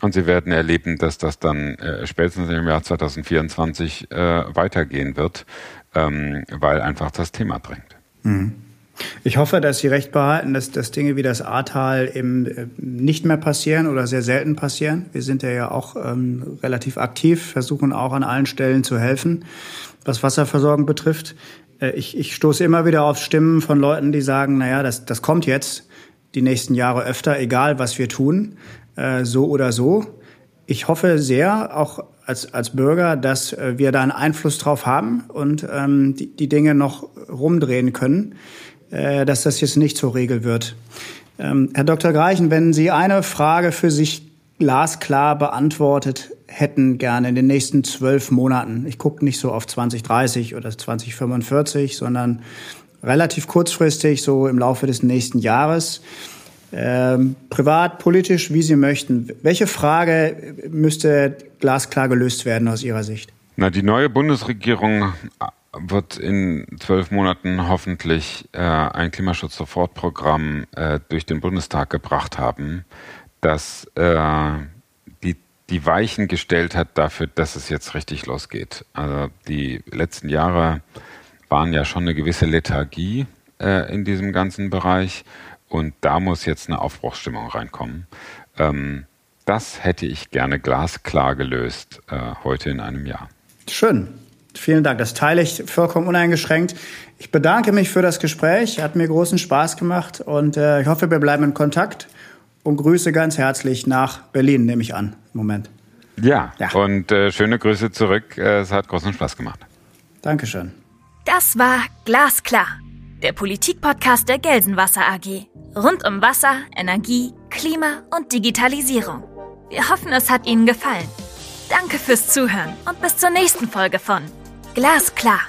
Und Sie werden erleben, dass das dann äh, spätestens im Jahr 2024 äh, weitergehen wird, ähm, weil einfach das Thema drängt. Mhm. Ich hoffe, dass Sie recht behalten, dass, dass Dinge wie das Ahrtal eben äh, nicht mehr passieren oder sehr selten passieren. Wir sind ja, ja auch ähm, relativ aktiv, versuchen auch an allen Stellen zu helfen, was Wasserversorgung betrifft. Äh, ich, ich stoße immer wieder auf Stimmen von Leuten, die sagen, naja, das, das kommt jetzt die nächsten Jahre öfter, egal was wir tun, äh, so oder so. Ich hoffe sehr, auch als, als Bürger, dass äh, wir da einen Einfluss drauf haben und ähm, die, die Dinge noch rumdrehen können, äh, dass das jetzt nicht zur Regel wird. Ähm, Herr Dr. Greichen, wenn Sie eine Frage für sich glasklar beantwortet hätten gerne in den nächsten zwölf Monaten. Ich gucke nicht so auf 2030 oder 2045, sondern relativ kurzfristig, so im Laufe des nächsten Jahres. Ähm, privat, politisch, wie Sie möchten. Welche Frage müsste glasklar gelöst werden aus Ihrer Sicht? Na, die neue Bundesregierung wird in zwölf Monaten hoffentlich äh, ein Klimaschutz-Sofortprogramm äh, durch den Bundestag gebracht haben, das äh, die Weichen gestellt hat dafür, dass es jetzt richtig losgeht. Also die letzten Jahre waren ja schon eine gewisse Lethargie äh, in diesem ganzen Bereich und da muss jetzt eine Aufbruchsstimmung reinkommen. Ähm, das hätte ich gerne glasklar gelöst äh, heute in einem Jahr. Schön. Vielen Dank. Das teile ich vollkommen uneingeschränkt. Ich bedanke mich für das Gespräch. Hat mir großen Spaß gemacht und äh, ich hoffe, wir bleiben in Kontakt und grüße ganz herzlich nach Berlin, nehme ich an, im Moment. Ja, ja. und äh, schöne Grüße zurück. Äh, es hat großen Spaß gemacht. Dankeschön. Das war Glasklar, der Politikpodcast der Gelsenwasser AG. Rund um Wasser, Energie, Klima und Digitalisierung. Wir hoffen, es hat Ihnen gefallen. Danke fürs Zuhören und bis zur nächsten Folge von Glasklar.